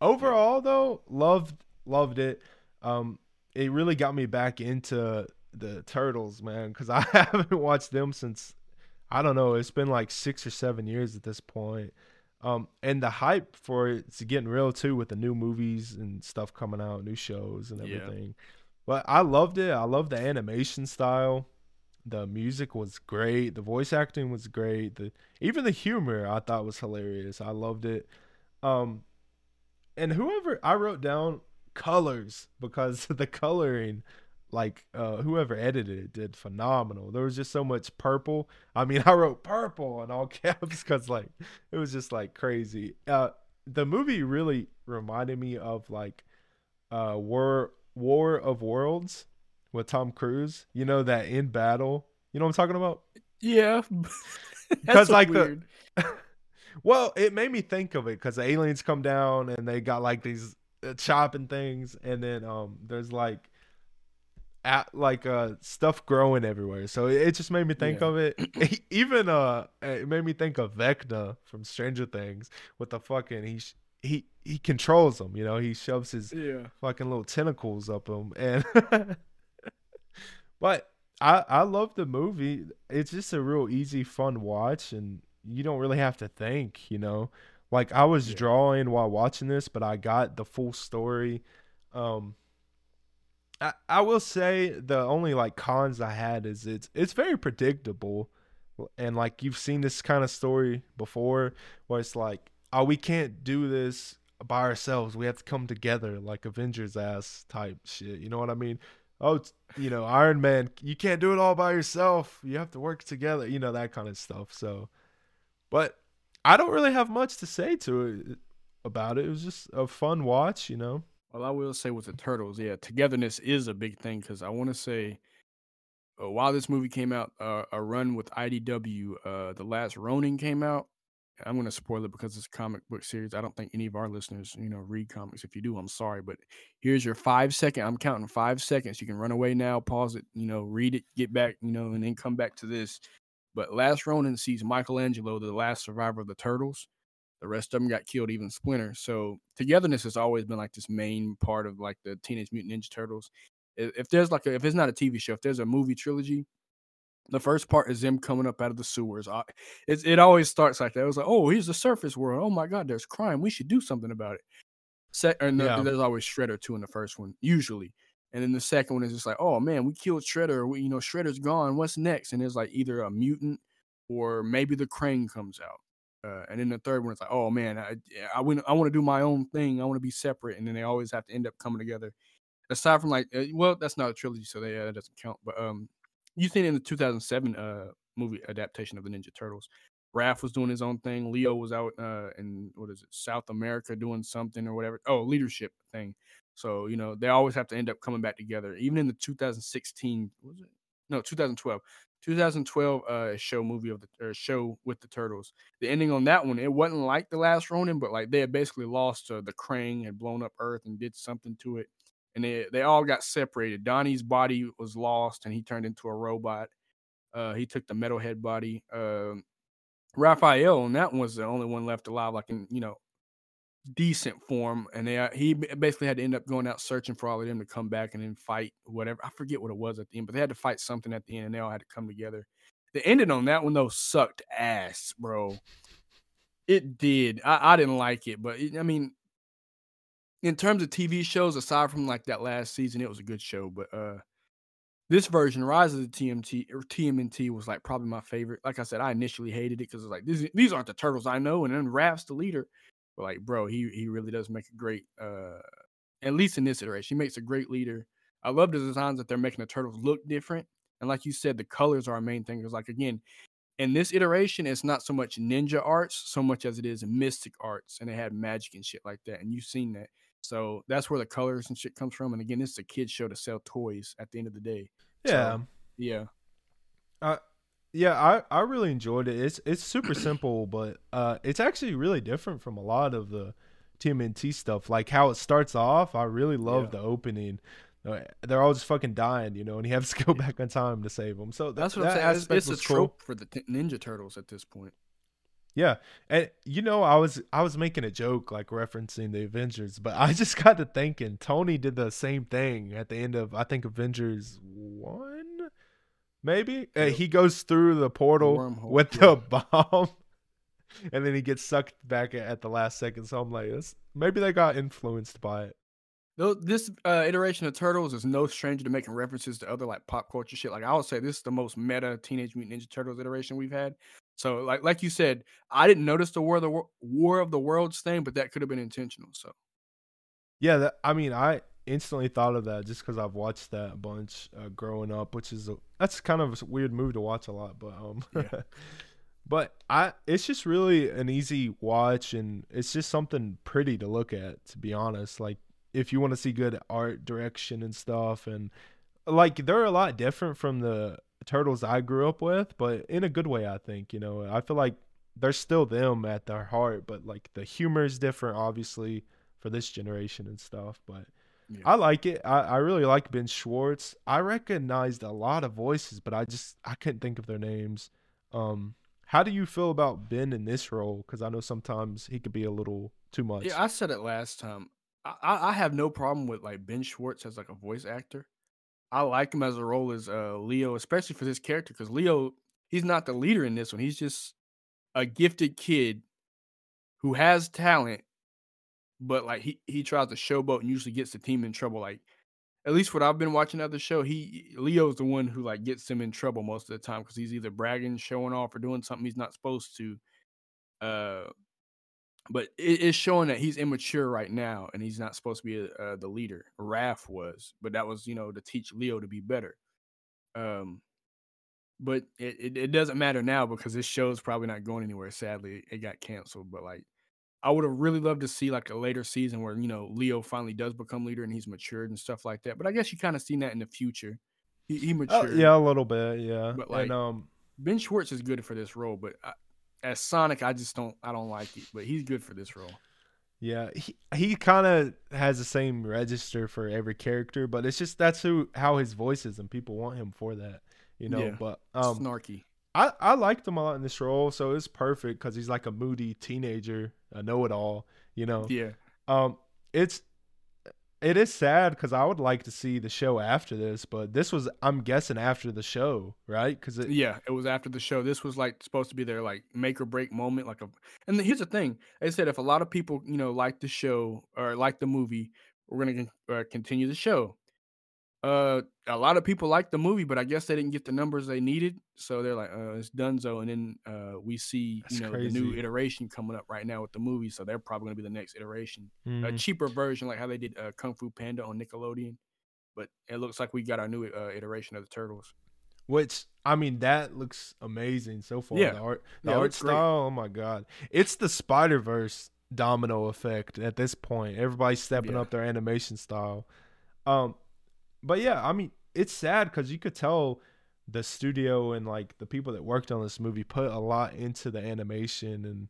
Overall though, loved loved it. Um, it really got me back into the turtles, man, because I haven't watched them since I don't know. It's been like six or seven years at this point. Um, and the hype for it's getting real too with the new movies and stuff coming out, new shows and Yeah. everything. But I loved it. I love the animation style. The music was great. The voice acting was great. The even the humor I thought was hilarious. I loved it. Um, and whoever I wrote down colors because the coloring, like uh, whoever edited it did phenomenal. There was just so much purple. I mean, I wrote purple in all caps because like it was just like crazy. Uh, the movie really reminded me of like uh War War of Worlds with Tom Cruise. You know that in battle. You know what I'm talking about? Yeah, because like weird. the well, it made me think of it because the aliens come down and they got like these uh, chopping things, and then um, there's like at like uh stuff growing everywhere. So it, it just made me think yeah. of it. Even uh, it made me think of Vecna from Stranger Things with the fucking he he he controls them. You know, he shoves his yeah. fucking little tentacles up them, and but I I love the movie. It's just a real easy, fun watch, and you don't really have to think. You know, like I was yeah. drawing while watching this, but I got the full story. Um, I, I will say the only like cons I had is it's it's very predictable, and like you've seen this kind of story before, where it's like, oh, we can't do this by ourselves. We have to come together, like Avengers ass type shit. You know what I mean? Oh, you know, Iron Man, you can't do it all by yourself. You have to work together. You know that kind of stuff. So, but I don't really have much to say to it about it. It was just a fun watch. You know. Well, I will say with the turtles, yeah, togetherness is a big thing because I want to say, uh, while this movie came out, uh, a run with IDW, uh, the last Ronin came out. I'm going to spoil it because it's a comic book series. I don't think any of our listeners, you know, read comics. If you do, I'm sorry, but here's your five second. I'm counting five seconds. You can run away now, pause it, you know, read it, get back, you know, and then come back to this. But Last Ronin sees Michelangelo, the last survivor of the turtles, the rest of them got killed, even Splinter. So togetherness has always been like this main part of like the Teenage Mutant Ninja Turtles. If there's like a, if it's not a TV show, if there's a movie trilogy, the first part is them coming up out of the sewers. It, it always starts like that. It was like, oh, here's the surface world. Oh my God, there's crime. We should do something about it. Or no, yeah. there's always Shredder too in the first one, usually. And then the second one is just like, oh man, we killed Shredder. We, you know, Shredder's gone. What's next? And it's like either a mutant or maybe the Krang comes out. Uh, and then the third one is like, oh man, I I, I want to do my own thing. I want to be separate, and then they always have to end up coming together. Aside from like, uh, well, that's not a trilogy, so they, uh, that doesn't count. But um, you think in the 2007 uh movie adaptation of the Ninja Turtles, Raph was doing his own thing. Leo was out uh in what is it, South America doing something or whatever. Oh, leadership thing. So you know they always have to end up coming back together. Even in the 2016, was it? No, 2012. 2012 uh show movie of the show with the turtles. The ending on that one, it wasn't like the last Ronin, but like they had basically lost uh, the Krang had blown up Earth and did something to it, and they they all got separated. Donnie's body was lost and he turned into a robot. Uh, he took the metalhead body. Uh, Raphael, and that was the only one left alive, like in you know decent form, and they uh, he basically had to end up going out searching for all of them to come back and then fight whatever. I forget what it was at the end, but they had to fight something at the end, and they all had to come together. The ending on that one though sucked ass, bro. It did. I, I didn't like it, but it, I mean, in terms of TV shows, aside from like that last season, it was a good show. But uh this version, Rise of the TMT or TMNT, was like probably my favorite. Like I said, I initially hated it because it's like these these aren't the turtles I know, and then Raph's the leader. But like, bro, he he really does make a great uh at least in this iteration, he makes a great leader. I love the designs that they're making the turtles look different. And like you said, the colors are our main thing. Because like again, in this iteration, it's not so much ninja arts so much as it is mystic arts, and they had magic and shit like that. And you've seen that. So that's where the colors and shit comes from. And again, it's a kid show to sell toys at the end of the day. Yeah. So, yeah. Uh, yeah, I, I really enjoyed it. It's it's super simple, but uh, it's actually really different from a lot of the TMNT stuff. Like how it starts off, I really love yeah. the opening. Uh, they're all just fucking dying, you know, and he has to go back in time to save them. So that's what that I'm saying. It's, it's a trope cool. for the Ninja Turtles at this point. Yeah, and you know, I was I was making a joke like referencing the Avengers, but I just got to thinking Tony did the same thing at the end of I think Avengers one, maybe. Uh, he goes through the portal the with yeah. the bomb, and then he gets sucked back at the last second. So I'm like, maybe they got influenced by it. This uh, iteration of Turtles is no stranger to making references to other like pop culture shit. Like I would say, this is the most meta Teenage Mutant Ninja Turtles iteration we've had. So like like you said, I didn't notice the War of the War of the Worlds thing, but that could have been intentional. So yeah, that, I mean, I instantly thought of that just because I've watched that a bunch uh, growing up, which is a, that's kind of a weird movie to watch a lot, but um, yeah. but I it's just really an easy watch, and it's just something pretty to look at. To be honest, like if you want to see good art direction and stuff, and like they're a lot different from the turtles I grew up with, but in a good way. I think you know. I feel like they're still them at their heart, but like the humor is different, obviously, for this generation and stuff. But yeah. I like it. I, I really like Ben Schwartz. I recognized a lot of voices, but I just I couldn't think of their names. Um, how do you feel about Ben in this role? Because I know sometimes he could be a little too much. Yeah, I said it last time. I, I have no problem with like Ben Schwartz as like a voice actor. I like him as a role as uh, Leo, especially for this character, because Leo he's not the leader in this one. He's just a gifted kid who has talent, but like he he tries to showboat and usually gets the team in trouble. Like at least what I've been watching of the show, he Leo's the one who like gets him in trouble most of the time because he's either bragging, showing off, or doing something he's not supposed to. Uh, but it, it's showing that he's immature right now, and he's not supposed to be a, uh, the leader. Raph was, but that was you know to teach Leo to be better. Um, but it, it, it doesn't matter now because this show's probably not going anywhere. Sadly, it got canceled. But like, I would have really loved to see like a later season where you know Leo finally does become leader and he's matured and stuff like that. But I guess you kind of seen that in the future. He, he uh, matured. Uh, yeah, a little bit. Yeah, but like, and, um, Ben Schwartz is good for this role, but I, as Sonic, I just don't I don't like it. But he's good for this role. Yeah, he he kind of has the same register for every character, but it's just that's who how his voice is, and people want him for that, you know. Yeah. But um, snarky. I I liked him a lot in this role, so it's perfect because he's like a moody teenager, a know-it-all, you know. Yeah. Um, it's it is sad because I would like to see the show after this, but this was I'm guessing after the show, right? Because it, yeah, it was after the show. This was like supposed to be their like make or break moment, like a. And here's the thing: they said if a lot of people you know like the show or like the movie, we're gonna uh, continue the show. Uh, a lot of people liked the movie, but I guess they didn't get the numbers they needed, so they're like, uh, "It's donezo." And then uh, we see, That's you know, crazy. the new iteration coming up right now with the movie, so they're probably gonna be the next iteration, mm. a mm-hmm. cheaper version, like how they did uh, Kung Fu Panda on Nickelodeon. But it looks like we got our new uh, iteration of the Turtles. Which I mean, that looks amazing so far. Yeah, the art, the yeah, art style. Great. Oh my god, it's the Spider Verse domino effect at this point. Everybody's stepping yeah. up their animation style. Um, but yeah, I mean, it's sad because you could tell the studio and like the people that worked on this movie put a lot into the animation and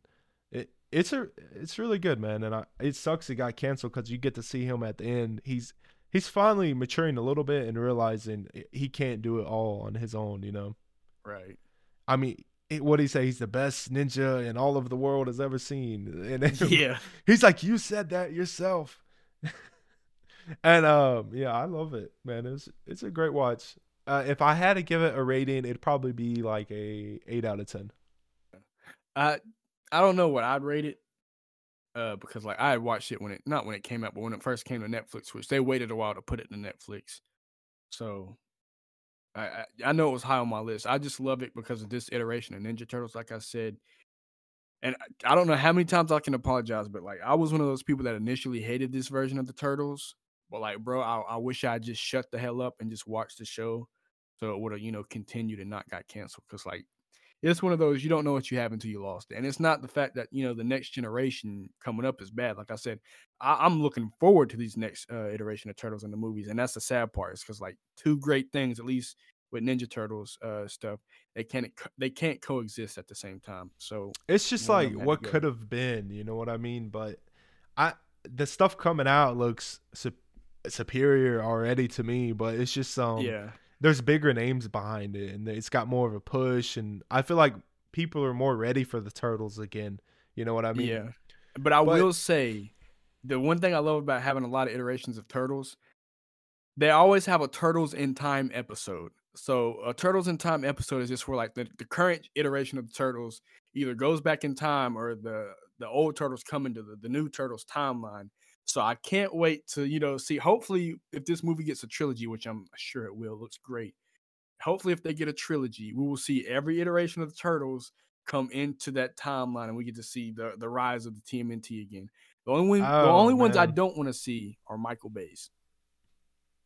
it it's a it's really good man and I, it sucks it got canceled because you get to see him at the end. He's he's finally maturing a little bit and realizing he can't do it all on his own you know? Right. I mean what do he say he's the best ninja in all of the world has ever seen and yeah. he's like you said that yourself and um, yeah, I love it, man. It's it's a great watch. Uh, if I had to give it a rating, it'd probably be like a eight out of ten. I I don't know what I'd rate it. Uh, because like I had watched it when it not when it came out, but when it first came to Netflix, which they waited a while to put it to Netflix. So I, I, I know it was high on my list. I just love it because of this iteration of Ninja Turtles. Like I said, and I don't know how many times I can apologize, but like I was one of those people that initially hated this version of the Turtles but like, bro, I, I wish I just shut the hell up and just watched the show, so it would have you know continued and not got canceled. Because like, it's one of those you don't know what you have until you lost it. And it's not the fact that you know the next generation coming up is bad. Like I said, I, am looking forward to these next uh, iteration of Turtles in the movies, and that's the sad part. Is because like two great things, at least with Ninja Turtles uh, stuff, they can't they can't coexist at the same time. So it's just like what could have been, you know what I mean? But I the stuff coming out looks superior already to me, but it's just um yeah. There's bigger names behind it, and it's got more of a push, and I feel like people are more ready for the turtles again. You know what I mean? Yeah. But I but, will say, the one thing I love about having a lot of iterations of turtles, they always have a turtles in time episode. So a turtles in time episode is just where like the, the current iteration of the turtles either goes back in time or the the old turtles come into the, the new turtles timeline so I can't wait to, you know, see. Hopefully, if this movie gets a trilogy, which I'm sure it will, looks great. Hopefully, if they get a trilogy, we will see every iteration of the Turtles come into that timeline, and we get to see the the rise of the TMNT again. The only oh, the only man. ones I don't want to see are Michael Bay's.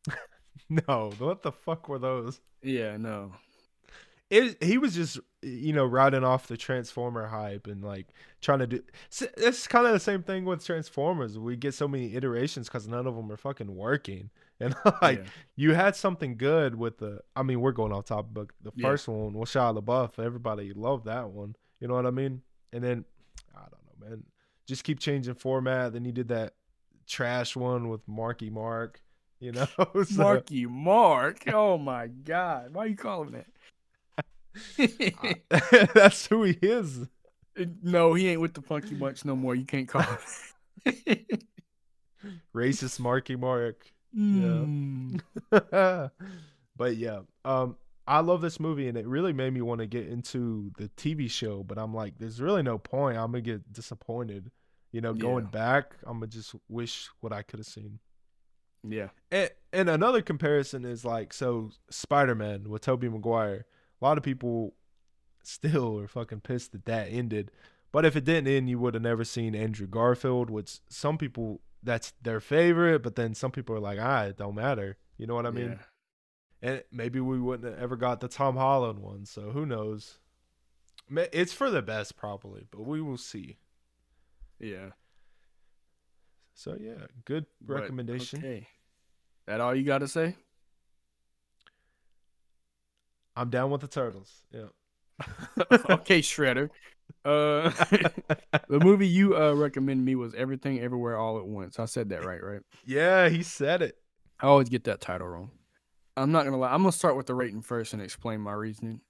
no, what the fuck were those? Yeah, no. It, he was just you know riding off the Transformer hype and like trying to do. It's kind of the same thing with Transformers. We get so many iterations because none of them are fucking working. And like yeah. you had something good with the. I mean, we're going off topic, but the yeah. first one, was Shia LaBeouf, everybody loved that one. You know what I mean? And then I don't know, man. Just keep changing format. Then you did that trash one with Marky Mark. You know, so. Marky Mark. Oh my God, why are you calling that? That's who he is. No, he ain't with the Funky Bunch no more. You can't call him. Racist Marky Mark. Mm. Yeah. but yeah, um, I love this movie, and it really made me want to get into the TV show. But I'm like, there's really no point. I'm gonna get disappointed. You know, going yeah. back, I'm gonna just wish what I could have seen. Yeah. And, and another comparison is like, so Spider Man with Tobey Maguire a lot of people still are fucking pissed that that ended. But if it didn't end, you would have never seen Andrew Garfield, which some people that's their favorite, but then some people are like, ah, it don't matter. You know what I mean? Yeah. And maybe we wouldn't have ever got the Tom Holland one, so who knows? It's for the best, probably, but we will see. Yeah. So yeah, good recommendation. But, okay. That all you got to say? I'm down with the turtles. Yeah. okay, Shredder. Uh, the movie you uh recommended me was Everything Everywhere All at Once. I said that right, right? Yeah, he said it. I always get that title wrong. I'm not gonna lie. I'm gonna start with the rating first and explain my reasoning.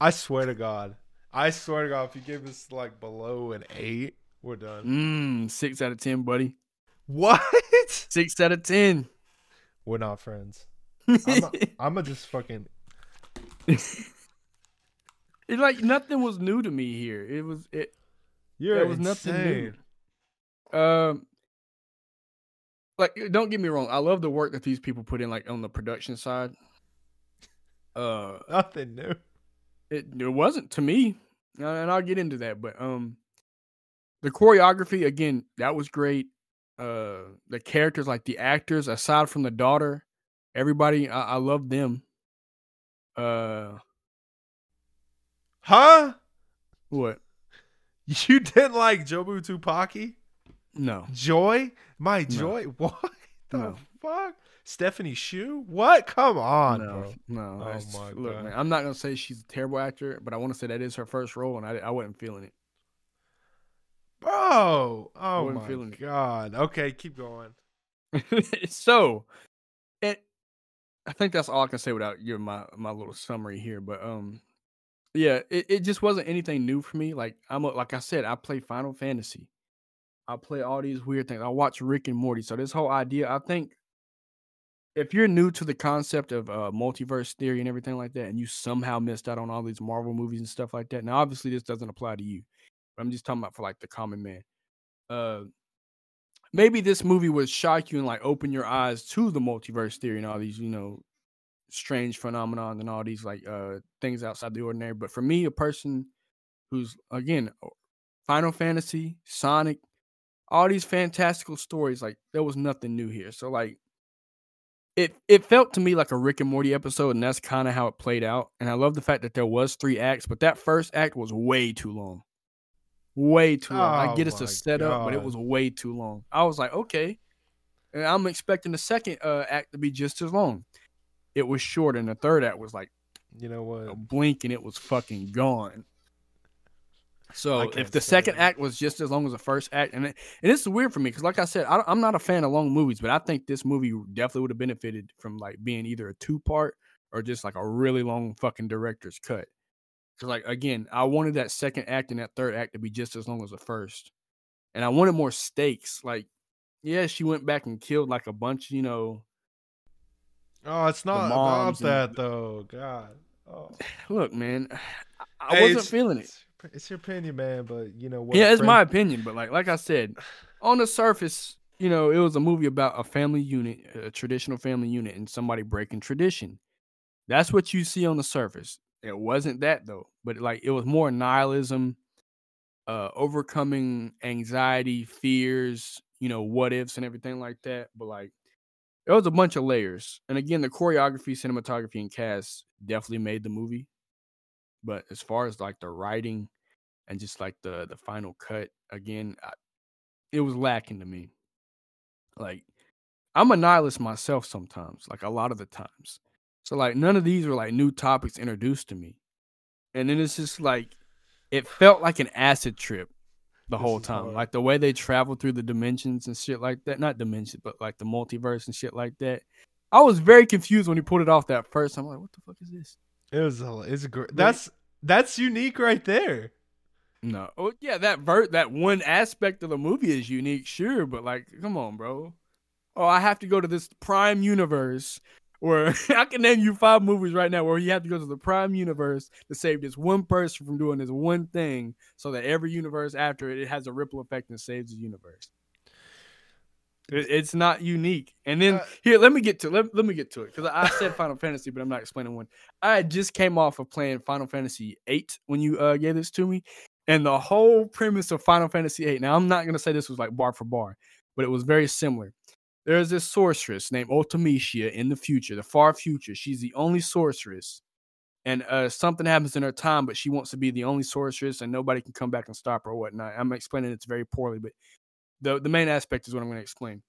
I swear to God. I swear to God, if you give us like below an eight, we're done. Mm, six out of ten, buddy. What? Six out of ten. We're not friends. I'm gonna just fucking it's like nothing was new to me here. It was it. Yeah, it was insane. nothing new. Um, like don't get me wrong, I love the work that these people put in, like on the production side. Uh, nothing new. It it wasn't to me, and I'll get into that. But um, the choreography again, that was great. Uh, the characters, like the actors, aside from the daughter, everybody, I, I love them. Uh, huh? What? You didn't like Jobu Tupaki? No. Joy? My joy? No. What the no. fuck? Stephanie Hsu? What? Come on, no, bro. No. Oh my look, God. man. I'm not gonna say she's a terrible actor, but I want to say that is her first role, and I I wasn't feeling it. Bro, oh my God. It. Okay, keep going. so, I think that's all I can say without your my my little summary here. But um, yeah, it, it just wasn't anything new for me. Like I'm a, like I said, I play Final Fantasy. I play all these weird things. I watch Rick and Morty. So this whole idea, I think, if you're new to the concept of uh, multiverse theory and everything like that, and you somehow missed out on all these Marvel movies and stuff like that, now obviously this doesn't apply to you. But I'm just talking about for like the common man. Uh, maybe this movie would shock you and like open your eyes to the multiverse theory and all these, you know, strange phenomenon and all these like uh things outside the ordinary. But for me, a person who's again Final Fantasy, Sonic, all these fantastical stories, like there was nothing new here. So like it it felt to me like a Rick and Morty episode, and that's kind of how it played out. And I love the fact that there was three acts, but that first act was way too long way too long. Oh I get it's a setup, God. but it was way too long. I was like, okay. And I'm expecting the second uh, act to be just as long. It was short, and the third act was like, you know what, a blink, and it was fucking gone. So if the second act was just as long as the first act, and it, and it's weird for me because, like I said, I, am not a fan of long movies, but I think this movie definitely would have benefited from like being either a two part or just like a really long fucking director's cut. Because like again, I wanted that second act and that third act to be just as long as the first, and I wanted more stakes. Like, yeah, she went back and killed like a bunch, you know. Oh, it's not about that and, though. God. Oh. Look, man, I, hey, wasn't feeling it. It's your opinion, man, but you know what? Yeah, it's friend... my opinion, but like, like I said, on the surface, you know, it was a movie about a family unit, a traditional family unit, and somebody breaking tradition. That's what you see on the surface. It wasn't that though, but like it was more nihilism, uh, overcoming anxiety, fears, you know, what ifs and everything like that. But like, it was a bunch of layers. And again, the choreography, cinematography, and cast definitely made the movie. But as far as like the writing and just like the the final cut, again, I, it was lacking to me. Like I'm a nihilist myself sometimes, like a lot of the times. So like none of these were like new topics introduced to me. And then it's just like it felt like an acid trip the This whole time. hard. Like the way they travel through the dimensions and shit like that. Not dimensions, but like the multiverse and shit like that. I was very confused when he pulled it off that first. I'm like, what the fuck is this? It was a, it's a great. That's that's unique right there. No. Oh yeah, that vert that one aspect of the movie is unique, sure, but like, come on, bro. Oh, I have to go to this prime universe where I can name you five movies right now where you have to go to the prime universe to save this one person from doing this one thing so that every universe after it, it has a ripple effect and saves the universe. It- it's not unique. And then Uh, here, let me get to let, let me get to it because I said Final Fantasy, but I'm not explaining one. I just came off of playing Final Fantasy VIII when you uh, gave this to me, and the whole premise of Final Fantasy VIII. Now, I'm not gonna say this was like bar for bar, but it was very similar. There's this sorceress named Ultimecia in the future, the far future. She's the only sorceress, and uh, something happens in her time, but she wants to be the only sorceress, and nobody can come back and stop her or whatnot. I'm explaining it very poorly, but the the main aspect is what I'm going to explain.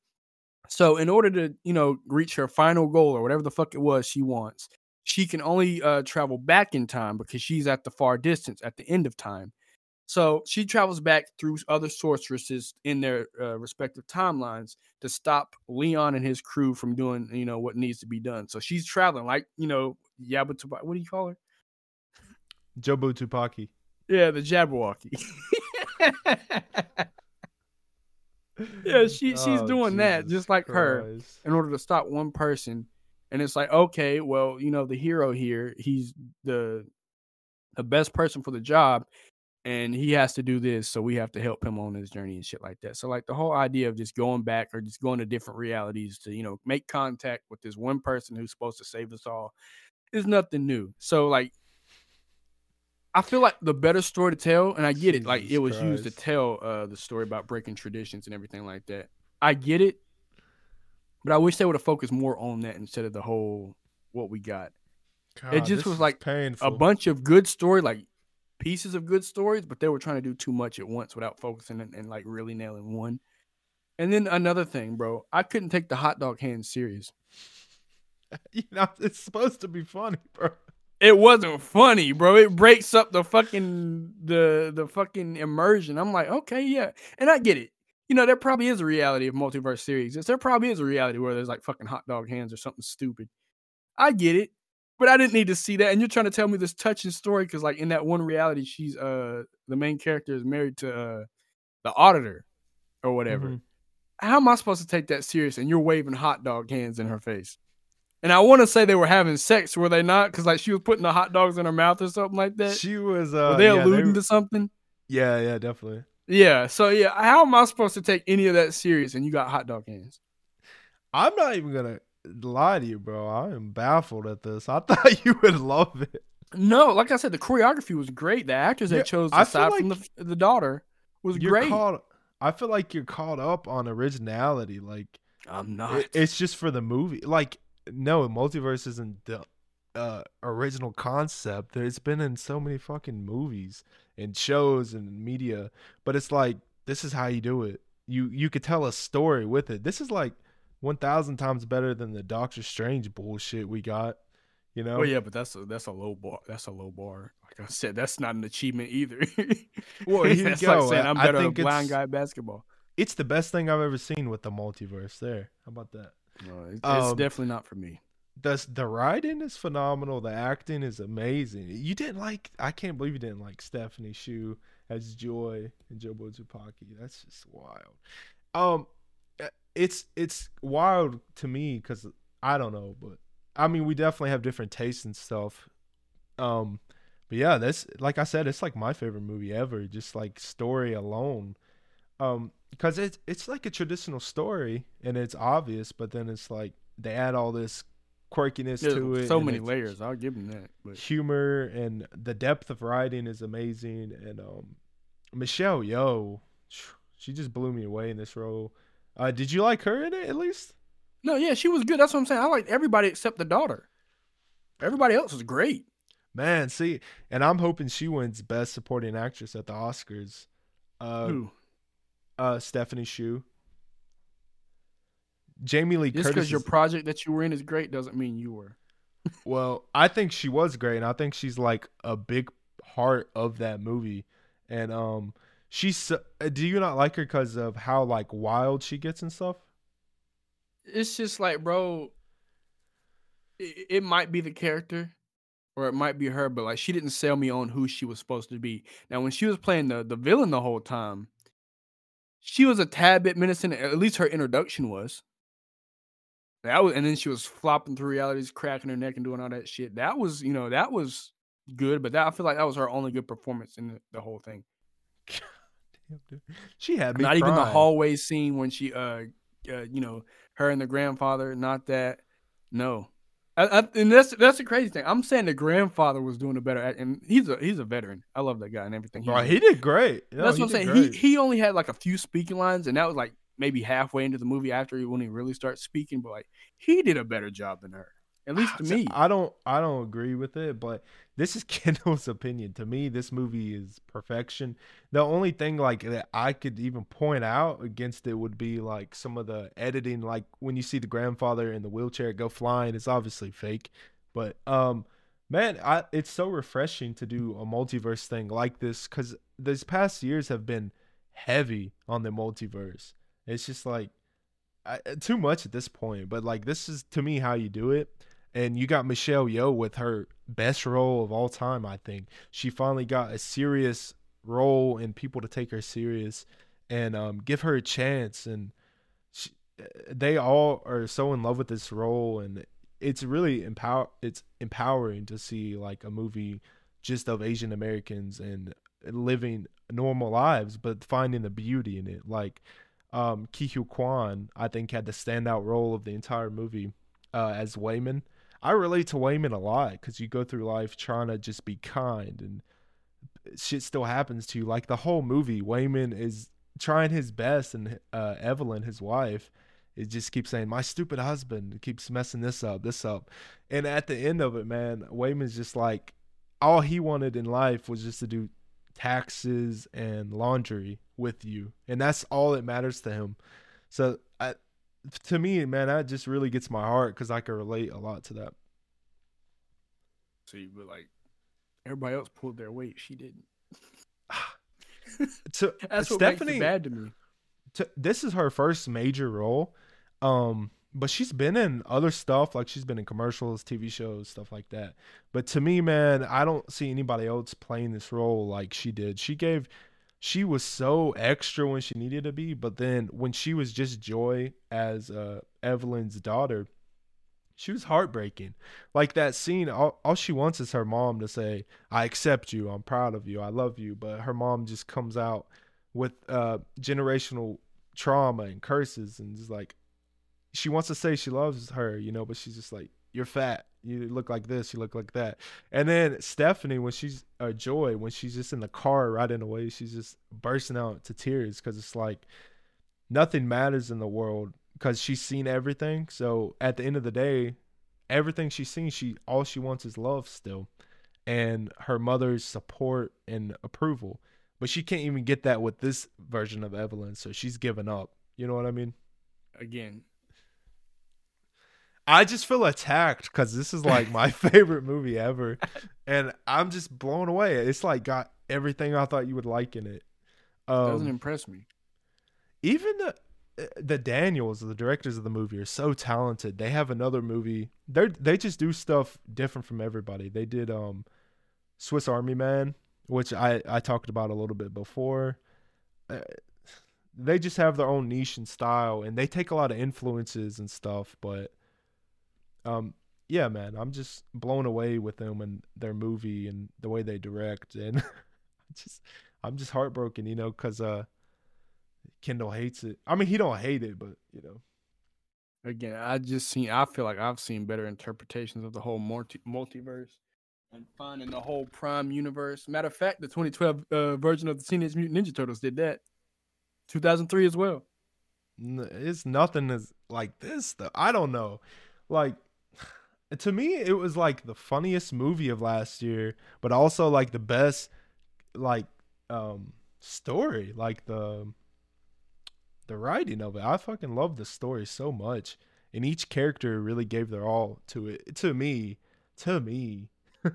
So, in order to you know reach her final goal or whatever the fuck it was she wants, she can only uh, travel back in time because she's at the far distance at the end of time. So she travels back through other sorceresses in their uh, respective timelines to stop Leon and his crew from doing you know what needs to be done. So she's traveling like you know Yabba What do you call her? Jobu Tupaki. Yeah, the Jabberwocky. Yeah, she- she's Oh, doing that just like her. In order to stop one person. And it's like, okay, well, you know, the hero here, he's the the best person for the job, and he has to do this, so we have to help him on his journey and shit like that. So like the whole idea of just going back or just going to different realities to, you know, make contact with this one person who's supposed to save us all is nothing new. So like I feel like the better story to tell, and I get it, like it was used to tell uh the story about breaking traditions and everything like that. I get it, but I wish they would have focused more on that instead of the whole what we got. God, just was like painful. A bunch of good story, like pieces of good stories, but they were trying to do too much at once without focusing and, and like really nailing one. And then another thing, bro, I couldn't take the hot dog hand serious. you know, it's supposed to be funny, bro. It wasn't funny, bro. It breaks up the fucking the the fucking immersion. I'm like, okay, yeah, and I get it. You know, there probably is a reality of multiverse series. There probably is a reality where there's like fucking hot dog hands or something stupid. I get it, but I didn't need to see that. And you're trying to tell me this touching story because, like, in that one reality, she's uh the main character is married to uh the auditor or whatever. Mhm. How am I supposed to take that serious? And you're waving hot dog hands in her face. And I want to say they were having sex, were they not? Because like she was putting the hot dogs in her mouth or something like that. She was. Uh, were they yeah, alluding were- to something? Yeah, yeah, definitely. Yeah. So yeah, how am I supposed to take any of that serious? And you got hot dog hands. I'm not even gonna lie to you, bro. I am baffled at this. I thought you would love it. No, like I said, the choreography was great. The actors Yeah, that chose aside from the the daughter was great. caught. I feel like you're caught up on originality. Like I'm not. it- it's just for the movie. Like no, multiverse isn't the uh, original concept. It's been in so many fucking movies and shows and media, but it's like this is how you do it. You you could tell a story with it. This is like one thousand times better than the Doctor Strange bullshit we got. You know? Oh yeah, but that's a that's a low bar. That's a low bar. Like I said, that's not an achievement either. Well, here you go. like saying I'm better at blind guy basketball. It's the best thing I've ever seen with the multiverse. There, how about that? No, it's, it's Um, definitely not for me. the the writing is phenomenal. The acting is amazing. You didn't like. I can't believe you didn't like Stephanie Hsu as Joy and Jobu Tupaki. That's just wild. Um, it's it's wild to me because I don't know, but I mean we definitely have different tastes and stuff. Um, but yeah, that's like I said, it's like my favorite movie ever. Just like story alone. Um, because it's it's like a traditional story and it's obvious, but then it's like they add all this quirkiness There's to it. so many layers. I'll give them that. But Humor and the depth of writing is amazing. And um, Michelle Yeoh, she just blew me away in this role. Uh, did you like her in it at least? no, yeah, she was good. That's what I'm saying. I liked everybody except the daughter. Everybody else was great. Man, see, and I'm hoping she wins Best Supporting Actress at the Oscars. Uh, Who? uh, Stephanie Hsu. Jamie Lee Just because your project that you were in is great doesn't mean you were. well, I think she was great, and I think she's like a big part of that movie. And um, she's. uh, Do you not like her because of how like wild she gets and stuff? It's just like, bro, it, it might be the character or it might be her, but like she didn't sell me on who she was supposed to be. Now, when she was playing the, the villain the whole time, she was a tad bit menacing. At least her introduction was. That was, and then she was flopping through realities, cracking her neck, and doing all that shit. That was, you know, that was good. But that I feel like that was her only good performance in the, the whole thing. She had me. not even the hallway scene when she uh, uh you know her and the grandfather not that no I, I, and that's that's the crazy thing i'm saying the grandfather was doing a better act and he's a he's a veteran i love that guy and everything Bro, did. he did great. That's what i'm saying he great. he only had like a few speaking lines and that was like maybe halfway into the movie after he when he really starts speaking but like he did a better job than her at least to me I don't I don't agree with it, but this is Kendall's opinion. To me, this movie is perfection. The only thing like that I could even point out against it would be like some of the editing, like when you see the grandfather in the wheelchair go flying, it's obviously fake. But um man, I it's so refreshing to do a multiverse thing like this cuz these past years have been heavy on the multiverse. It's just like I, too much at this point, but like this is to me how you do it and you got Michelle Yeoh with her best role of all time. I think she finally got a serious role and people to take her serious and um, give her a chance. And she, they all are so in love with this role, and it's really empower. It's empowering to see like a movie just of Asian Americans and living normal lives, but finding the beauty in it. Like um, Ke Quan, I think had the standout role of the entire movie uh, as Waymond. I relate to Waymond a lot because you go through life trying to just be kind and shit still happens to you. Like the whole movie, Waymond is trying his best, and uh, Evelyn, his wife, it just keeps saying, "My stupid husband keeps messing this up, this up," and at the end of it, man, Waymond's just like, all he wanted in life was just to do taxes and laundry with you, and that's all that matters to him. So, I, to me, man, that just really gets my heart because I can relate a lot to that. see but like everybody else pulled their weight she didn't To that's what Stephanie, makes it bad to me to, this is her first major role. Um, but she's been in other stuff, like she's been in commercials, TV shows, stuff like that. But to me, man, I don't see anybody else playing this role like she did. She gave she was so extra when she needed to be, but then when she was just Joy as uh, Evelyn's daughter, she was heartbreaking. Like that scene, all, all she wants is her mom to say, "I accept you. I'm proud of you. I love you." But her mom just comes out with uh, generational trauma and curses, and just like she wants to say she loves her, you know, but she's just like, "You're fat. You look like this. You look like that." And then Stephanie, when she's a Joy, when she's just in the car riding away, she's just bursting out to tears because it's like nothing matters in the world because she's seen everything. So at the end of the day, everything she's seen, she all she wants is love still, and her mother's support and approval. But she can't even get that with this version of Evelyn, so she's given up. You know what I mean? again I just feel attacked because this is like my favorite movie ever, and I'm just blown away. It's like got everything I thought you would like in it. doesn't Um, impress me even the the Daniels, the directors of the movie, are so talented. They have another movie. They they just do stuff different from everybody. They did um Swiss Army Man, which I I talked about a little bit before. Uh, they just have their own niche and style, and they take a lot of influences and stuff. But um yeah, man, I'm just blown away with them and their movie and the way they direct, and just I'm just heartbroken, you know, because uh. Kendall hates it. I mean, he don't hate it, but you know, Again, I just seen. I feel like I've seen better interpretations of the whole multi- multiverse and finding the whole Prime universe. Matter of fact, the 2012 uh, version of the Teenage Mutant Ninja Turtles did that. 2003 as well. it's nothing as like this though. I don't know. Like, to me it was like the funniest movie of last year, but also like the best like um story, like the the writing of it. I fucking love the story so much. And each character really gave their all to it. To me, to me.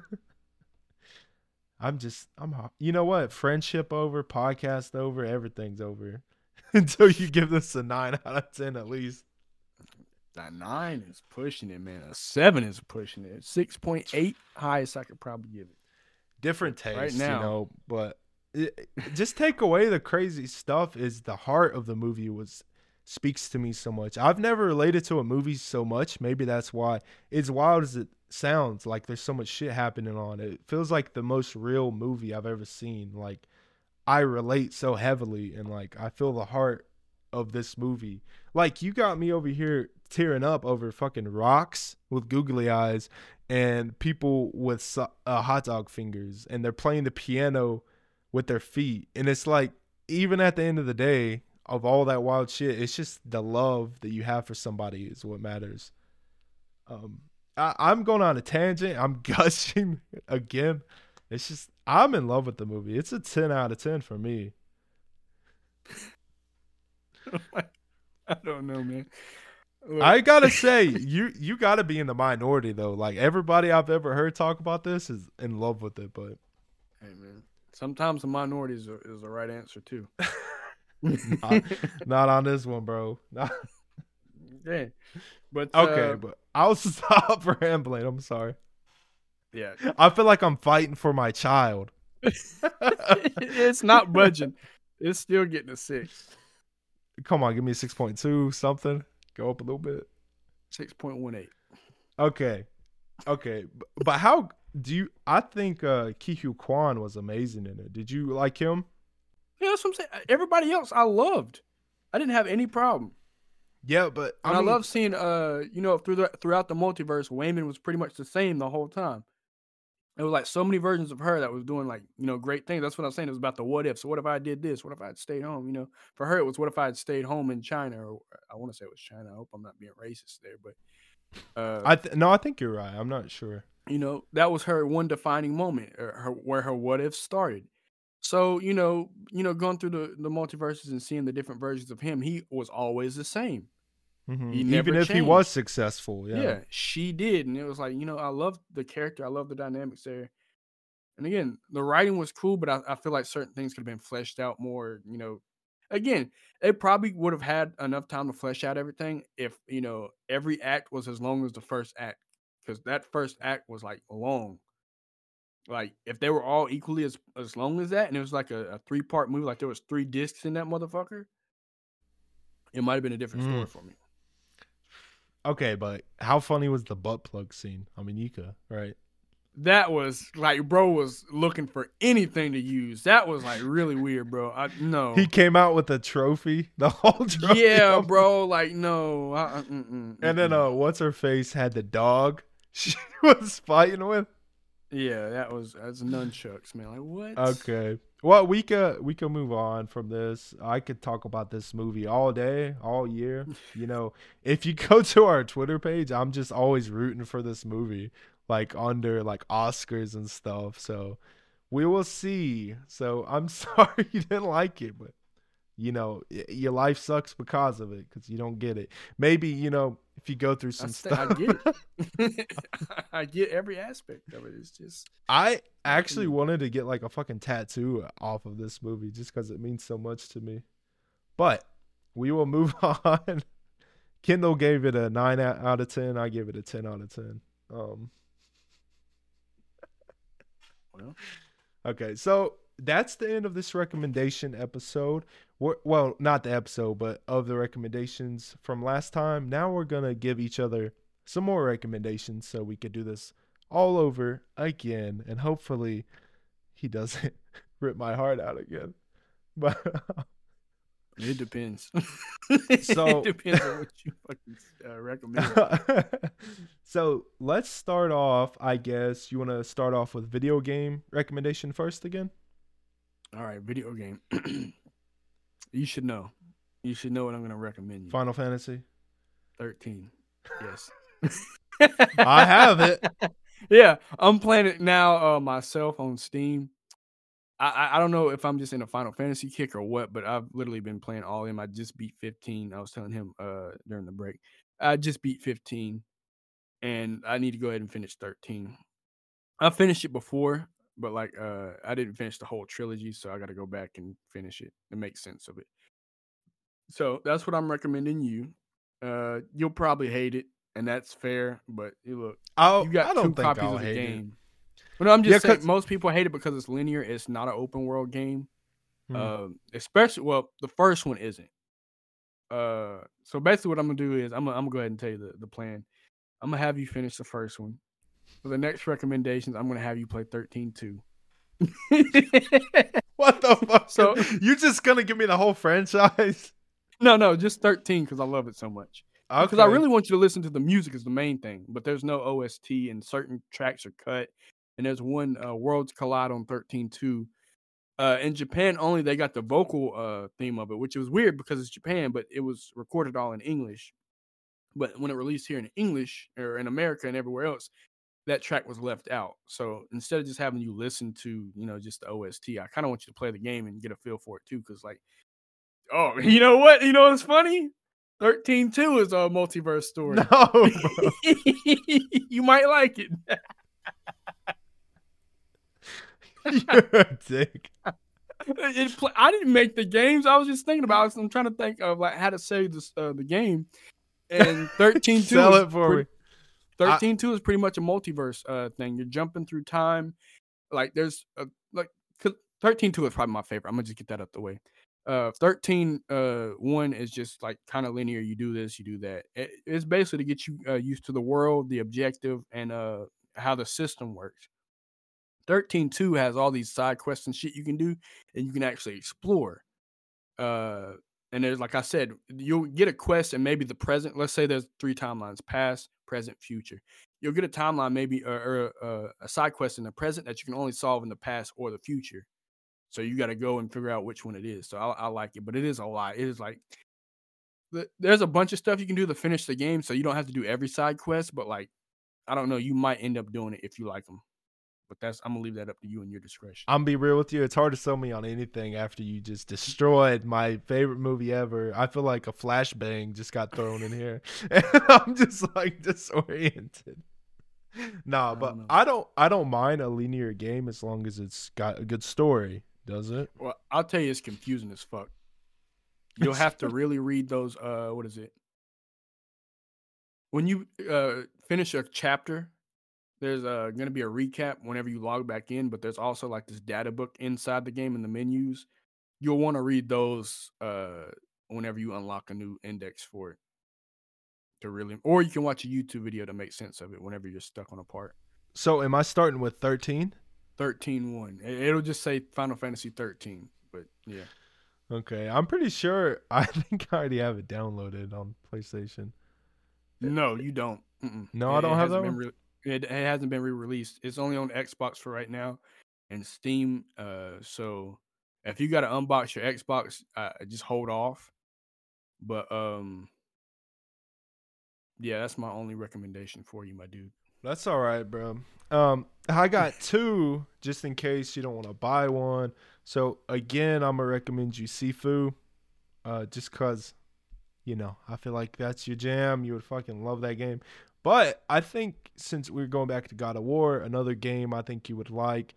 I'm just I'm you know what? Friendship over, podcast over, everything's over. Until you give this a 9 out of 10 at least. A 9 is pushing it, man. A 7 is pushing it. 6.8 highest I could probably give it. Different taste, right now, you know, but it, just take away the crazy stuff is the heart of the movie was speaks to me so much. I've never related to a movie so much. Maybe that's why it's wild as it sounds. Like there's so much shit happening on it. It feels like the most real movie I've ever seen. Like I relate so heavily and like I feel the heart of this movie. Like you got me over here tearing up over fucking rocks with googly eyes and people with uh, hot dog fingers and they're playing the piano with their feet. And it's like, even at the end of the day, of all that wild shit, it's just the love that you have for somebody is what matters. Um, I, I'm going on a tangent. I'm gushing again. It's just I'm in love with the movie. It's a ten out of ten for me. I don't know, man. Look. I gotta say, you you gotta be in the minority though. Like everybody I've ever heard talk about this is in love with it, but hey man, Sometimes the minority is, is the right answer too. not, not, on this one, bro. yeah, but okay, uh, but I'll stop rambling. I'm sorry. Yeah, I feel like I'm fighting for my child. it's not budging. It's still getting a six. Come on, give me a six point two something. Go up a little bit. Six point one eight. Okay, okay, but how do you? I think uh Huy Quan was amazing in it. Did you like him? Yeah, that's what I'm saying. Everybody else I loved. I didn't have any problem. Yeah, but I, mean, I love seeing uh you know through the throughout the multiverse, Waymond was pretty much the same the whole time. It was like so many versions of her that was doing like you know great things. That's what I'm saying. It was about the what if. So what if I did this? What if I had stayed home? You know, for her it was what if I had stayed home in China or I want to say it was China. I hope I'm not being racist there, but uh, I th- no, I think you're right. I'm not sure you know that was her one defining moment uh, her, where her what if started so you know you know going through the the multiverses and seeing the different versions of him he was always the same mm-hmm. even if changed. he was successful yeah. yeah she did and it was like you know i love the character i love the dynamics there and again the writing was cool but I, I feel like certain things could have been fleshed out more you know again it probably would have had enough time to flesh out everything if you know every act was as long as the first act because that first act was like long. Like if they were all equally as as long as that, and it was like a, a three part movie, like there was three discs in that motherfucker, it might have been a different mm. story for me. Okay, but how funny was the butt plug scene on Monica, right? That was like bro was looking for anything to use. That was like really weird, bro. I no. He came out with a trophy, the whole trophy. Yeah, bro. Like no. Uh, mm, mm, and then uh, what's her face had the dog she was fighting with. Yeah, that was that's nunchucks, man. Like what? Okay. Well, we could we could move on from this. I could talk about this movie all day, all year. you know, if you go to our Twitter page, I'm just always rooting for this movie, like under like Oscars and stuff. So we will see. So I'm sorry you didn't like it, but you know, your life sucks because of it because you don't get it. Maybe you know if you go through some I stuff. I get it. I get every aspect of it. It's just I actually wanted to get like a fucking tattoo off of this movie just because it means so much to me. But we will move on. Kendall gave it a nine out of ten. I give it a ten out of ten. Um. Well. Okay, so that's the end of this recommendation episode. Well, not the episode, but of the recommendations from last time. Now we're going to give each other some more recommendations so we could do this all over again. And hopefully he doesn't rip my heart out again. But it depends. So it depends on what you fucking uh, recommend. so let's start off. I guess you want to start off with video game recommendation first again. All right, video game. you should know. You should know what I'm going to recommend you. Final Fantasy 13. Yes. I have it. yeah, I'm playing it now uh, myself on Steam. I, I, don't know if I'm just in a Final Fantasy kick or what, but I've literally been playing all of them. I just beat 15. I was telling him uh during the break. I just beat 15, and I need to go ahead and finish 13. I finished it before, but like uh I didn't finish the whole trilogy, so I got to go back and finish it and make sense of it. So that's what I'm recommending you. Uh, you'll probably hate it, and that's fair. But you look, I'll, you got I don't two copies I'll of the it. game. But no, I'm just Yeah, saying most people hate it because it's linear. It's not an open world game. Hmm. Um, especially well, the first one isn't. Uh, so basically, what I'm gonna do is I'm gonna, I'm gonna go ahead and tell you the, the plan. I'm gonna have you finish the first one. For the next recommendations, I'm gonna have you play 13 2. What the fuck? So- you're just gonna give me the whole franchise? no, no, just 13 because I love it so much. Because I really want you to listen to the music is the main thing, but there's no OST and certain tracks are cut. And there's one uh, Worlds Collide on 13.2. Uh, in Japan only, they got the vocal uh, theme of it, which was weird because it's Japan, but it was recorded all in English. But when it released here in English or in America and everywhere else, that track was left out. So instead of just having you listen to, you know, just the OST, I kind of want you to play the game and get a feel for it too. Cause like, oh, you know what? You know what's funny? 13 2 is a multiverse story. No, you might like it. You're a dick. It I didn't make the games. I was just thinking about it. I'm trying to think of like how to save this uh, the game. And 13 2 Sell it for pre- me. I- 13 2 is pretty much a multiverse uh thing. You're jumping through time. Like there's a, like 'cause 13 2 is probably my favorite. I'm gonna just get that out the way. Uh 13 uh 1 is just like kind of linear. You do this, you do that. It- it's basically to get you uh, used to the world, the objective, and uh how the system works. 13 2 has all these side quests and shit you can do, and you can actually explore. Uh and there's like I said, you'll get a quest and maybe the present. Let's say there's three timelines: past, present, future. You'll get a timeline, maybe or, or uh, a side quest in the present that you can only solve in the past or the future. So you got to go and figure out which one it is. So I, I like it, but it is a lot. It is like there's a bunch of stuff you can do to finish the game, so you don't have to do every side quest. But like, I don't know, you might end up doing it if you like them. But that's I'm gonna leave that up to you and your discretion. I'm be real with you. It's hard to sell me on anything after you just destroyed my favorite movie ever. I feel like a flashbang just got thrown in here, and I'm just like disoriented. Nah, I but don't. I don't. I don't mind a linear game as long as it's got a good story. Does it? Well, I'll tell you, it's confusing as fuck. You'll have to really read those. Uh, what is it? When you uh finish a chapter, there's uh gonna be a recap whenever you log back in, but there's also like this data book inside the game in the menus. You'll want to read those uh whenever you unlock a new index for it. To really, or you can watch a YouTube video to make sense of it whenever you're stuck on a part. So am I starting with 13? 13 1. It- It'll just say Final Fantasy 13, but yeah. Okay, I'm pretty sure. I think I already have it downloaded on PlayStation. No, you don't. Mm-mm. No, I don't have that re- it, it hasn't been re-released. It's only on Xbox for right now and Steam. Uh, so if you got to unbox your Xbox, uh, just hold off. But um, yeah, that's my only recommendation for you, my dude. That's all right, bro. Um, I got two just in case you don't want to buy one. So again, I'm gonna recommend you Sifu, uh, just cause, you know, I feel like that's your jam. You would fucking love that game. But I think since we're going back to God of War, another game I think you would like,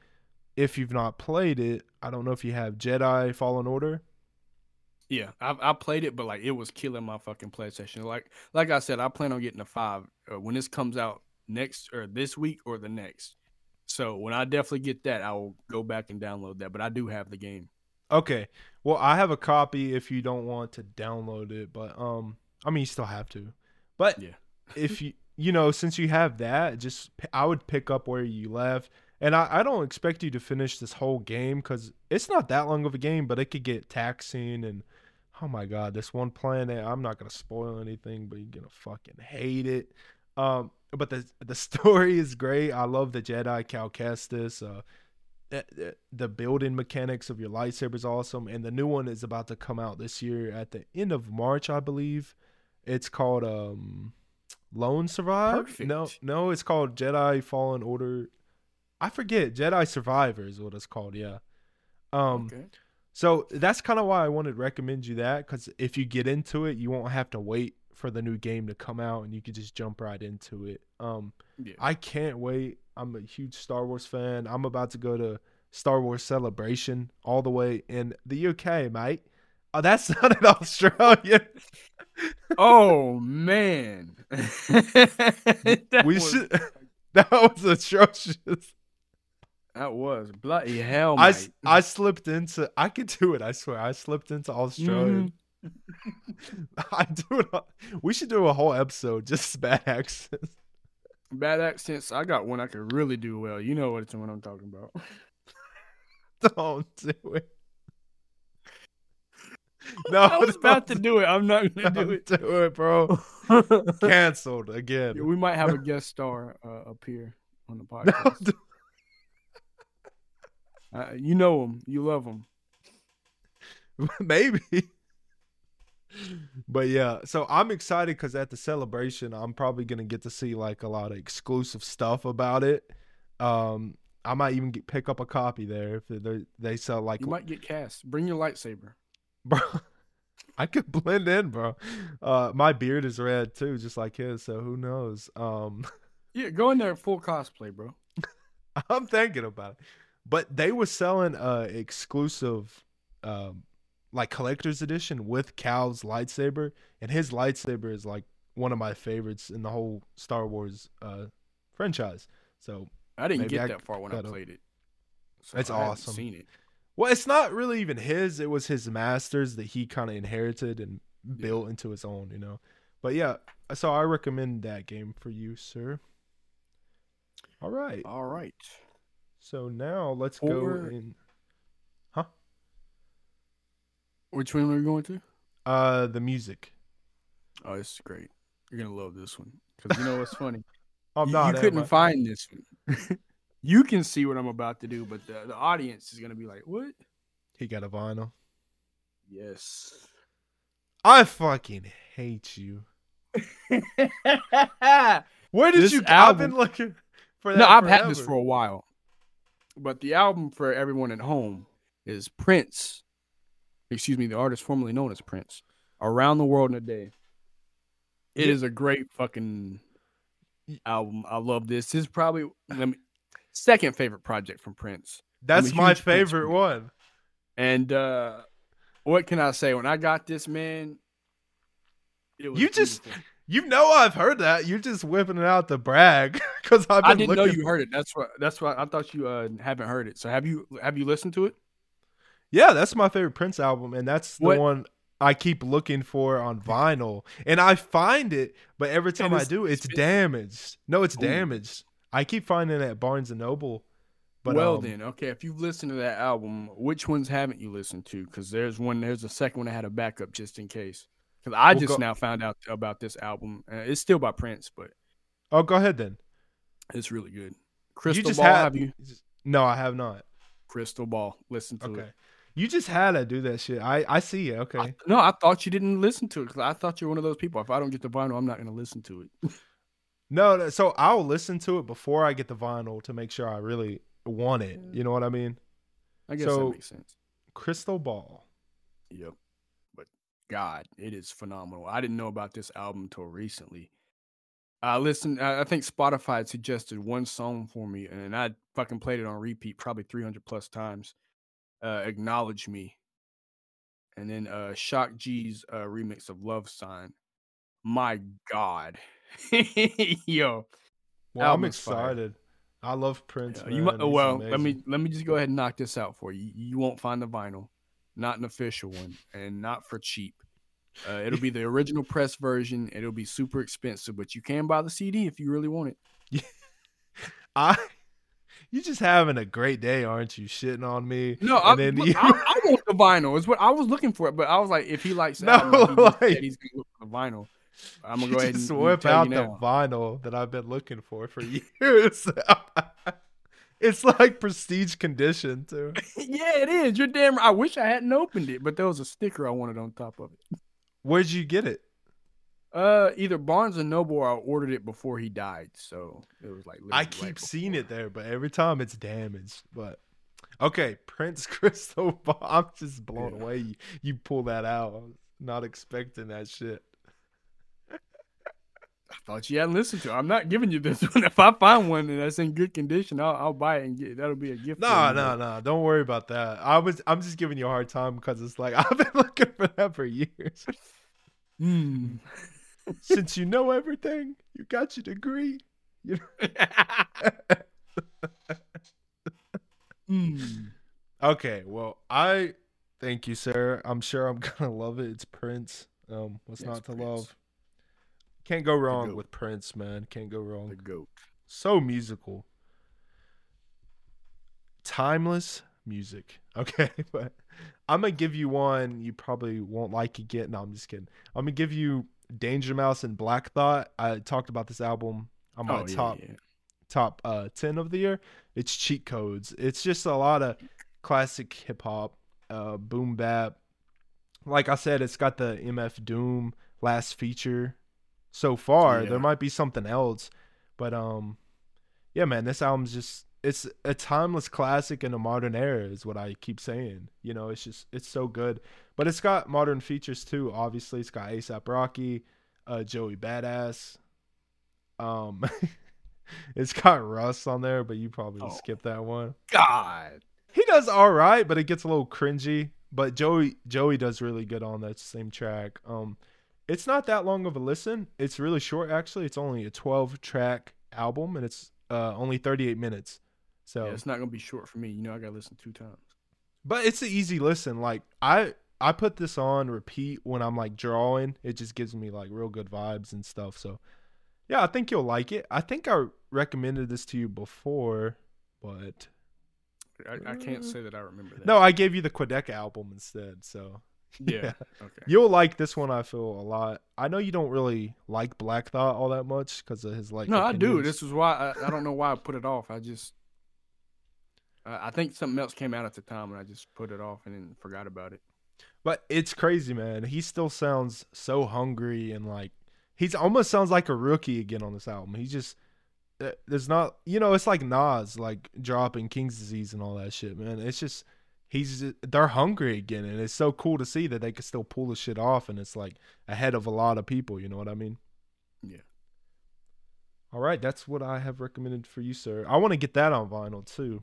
if you've not played it, I don't know if you have Jedi Fallen Order. Yeah, I I played it, but like it was killing my fucking PlayStation. Like like I said, I plan on getting a five uh, when this comes out next or this week or the next. So when I definitely get that, I will go back and download that. But I do have the game. Okay. Well, I have a copy if you don't want to download it, but um, I mean, you still have to. But Yeah. if you you know, since you have that, just I would pick up where you left. And I, I don't expect you to finish this whole game because it's not that long of a game, but it could get taxing. And oh my god, this one planet, I'm not gonna spoil anything, but you're gonna fucking hate it. Um, but the the story is great. I love the Jedi Cal Kestis. Uh, the- the- the building mechanics of your lightsaber is awesome and the new one is about to come out this year at the end of march i believe it's called um Lone Survivor. No, Perfect. no, it's called Jedi Fallen Order. I forget. Jedi Survivor is what it's called. Yeah. Um. okay. So that's kind of why I wanted to recommend you that because if you get into it, you won't have to wait for the new game to come out, and you could just jump right into it. Um. Yeah. I can't wait. I'm a huge Star Wars fan. I'm about to go to Star Wars Celebration all the way in the UK, mate. Oh, that sounded Australian. oh man. That we was- should. That was atrocious. That was bloody hell, I, mate. I slipped into. I could do it. I swear. I slipped into Australian. Mm-hmm. I do it. We should do a whole episode just bad accents. Bad accents. I got one I could really do well. You know what, it's what I'm talking about. Don't do it. No, I was about to don't- it. I'm not gonna do it. do it, bro. Cancelled again. we might have a guest star uh, here on the podcast. Uh, you know him. You love him. maybe. But yeah, so I'm excited because at the celebration, I'm probably gonna get to see like a lot of exclusive stuff about it. Um, I might even get, pick up a copy there if they they sell like You might get cast. Bring your lightsaber. Bro. I could blend in, bro. Uh, my beard is red too, just like his. So who knows? Um, Yeah, go in there full cosplay, bro. I'm thinking about it. But they were selling uh exclusive um like collector's edition with Cal's lightsaber and his lightsaber is like one of my favorites in the whole Star Wars uh franchise. So, I didn't get I that far when I played it. So It's I awesome. Seen it. Well, it's not really even his, it was his master's that he kind of inherited and Yeah. built into his own, you know. But yeah, so I recommend that game for you, sir. All right. All right. So now let's go Or- in Which one are we going to? uh the music. Oh, this is great. You're gonna love this one because you know what's funny. I'm you, not you couldn't I? find this one. you can see what I'm about to do, but the, the audience is gonna be like, "What?" He got a vinyl. Yes. I fucking hate you. Where did This you? I've been looking for that. no, I've had this for a while, but the album for everyone at home is Prince. Excuse me, the artist formerly known as Prince. Around the World in a Day. It Yeah. is a great fucking album. I love this. This is probably let me, second favorite project from Prince. That's my Prince favorite one. And uh what can I say? When I got this, man, it was You just- beautiful. You know I've heard that. You're just whipping it out to brag because I've been I didn't know you heard it. That's what. That's why I thought you uh, haven't heard it. So have you? Have you listened to it? Yeah, that's my favorite Prince album, and that's the What- one I keep looking for on vinyl. And I find it, but every time I do, it's damaged. No, it's damaged. I keep finding it at Barnes and Noble. But well, um, then, okay. If you've listened to that album, which ones haven't you listened to? Because there's one. There's a second one that had a backup just in case. Because I Well, just go- now found out about this album. Uh, it's still by Prince, but oh, go ahead then. it's really good. Crystal you just Ball. had. have you? No, I have not. Crystal Ball. Listen to Okay. it. You just had to do that shit. I I see it. Okay. I- no, I thought you didn't listen to it because I thought you're one of those people. If I don't get the vinyl, I'm not going to listen to it. No, no, so I'll listen to it before I get the vinyl to make sure I really want it. You know what I mean? I guess So- that makes sense. Crystal Ball. Yep. But God, it is phenomenal. I didn't know about this album until recently. I listened. I I think Spotify suggested one song for me, and I fucking played it on repeat probably 300 plus times. Uh, Acknowledge me, and then uh, Shock G's uh, remix of Love Sign. My God, yo, Well, I'm Album's fire. excited. I love Prince. Yeah, you might, He's well, let me let me just go ahead and knock this out for you. You won't find the vinyl, not an official one, and not for cheap. Uh, it'll be the original press version. It'll be super expensive, but you can buy the CD if you really want it. I. You just having a great day, aren't you? Shitting on me. No, I, then look, you- I, I want the vinyl. Is what I was looking for, but I was like, if he likes, No, album, he like- he's gonna look for the vinyl. I'm gonna go ahead and, whip out the vinyl that I've been looking for for years. it's like prestige condition too. yeah, it is. You're damn. I wish I hadn't opened it, but there was a sticker I wanted on top of it. Where'd you get it? Uh, either Barnes and Noble or I ordered it before he died, so it was like. I keep right seeing it there, but every time it's damaged. But okay, Prince Crystal Ball. I'm just blown Yeah. away. You, you pull that out. I was not expecting that shit. I thought you hadn't listened to. it. I'm not giving you this one. If I find one and that's in good condition, I'll, I'll buy it and get. That'll be a gift. No, no, no. Don't worry about that. I was. I'm just giving you a hard time because it's like I've been looking for that for years. Mm. Since you know everything, you got your degree. You know? Mm. Okay, well, I thank you, sir. I'm sure I'm gonna love it. It's Prince. Um, what's Yes, not to Prince. love? Can't go wrong with Prince, man. Can't go The wrong. goat. So musical. Timeless music. Okay, but I'm gonna give you one you probably won't like again. No, I'm just kidding. I'm gonna give you Danger Mouse and Black Thought. I talked about this album on my Oh, yeah, top yeah. top uh 10 of the year it's cheat codes it's just a lot of classic hip-hop uh boom bap like i said it's got the mf doom last feature so far Yeah. there might be something else but um yeah man this album's just it's a timeless classic in a modern era is what i keep saying you know it's just it's so good but it's got modern features too obviously it's got asap rocky uh joey badass um it's got russ on there but you probably Oh. skip that one God. he does all right, but it gets a little cringy. But Joey Joey does really good on that same track. Um, it's not that long of a listen. It's really short actually. It's only a 12 track album and it's uh only 38 minutes. So, Yeah, it's not gonna be short for me. You know, I gotta listen two times. but it's an easy listen. Like I I put this on repeat when I'm like drawing. It just gives me like real good vibes and stuff. So, yeah, I think you'll like it. I think I recommended this to you before, but I, I can't say that I remember that. no, I gave you the Quebec album instead. So. Yeah. Okay. You'll like this one. I feel a lot. I know you don't really like Black Thought all that much because of his like. no, I do. This is why I, I don't know why I put it off. I just. I I think something else came out at the time, and I just put it off and then forgot about it. But it's crazy, man. He still sounds so hungry and like he's almost sounds like a rookie again on this album. He just uh, there's not, you know, it's like Nas like dropping King's Disease and all that shit, man. It's just he's they're hungry again, and it's so cool to see that they can still pull the shit off, and it's like ahead of a lot of people. You know what I mean? Yeah. All right, that's what I have recommended for you, sir. I want to get that on vinyl too.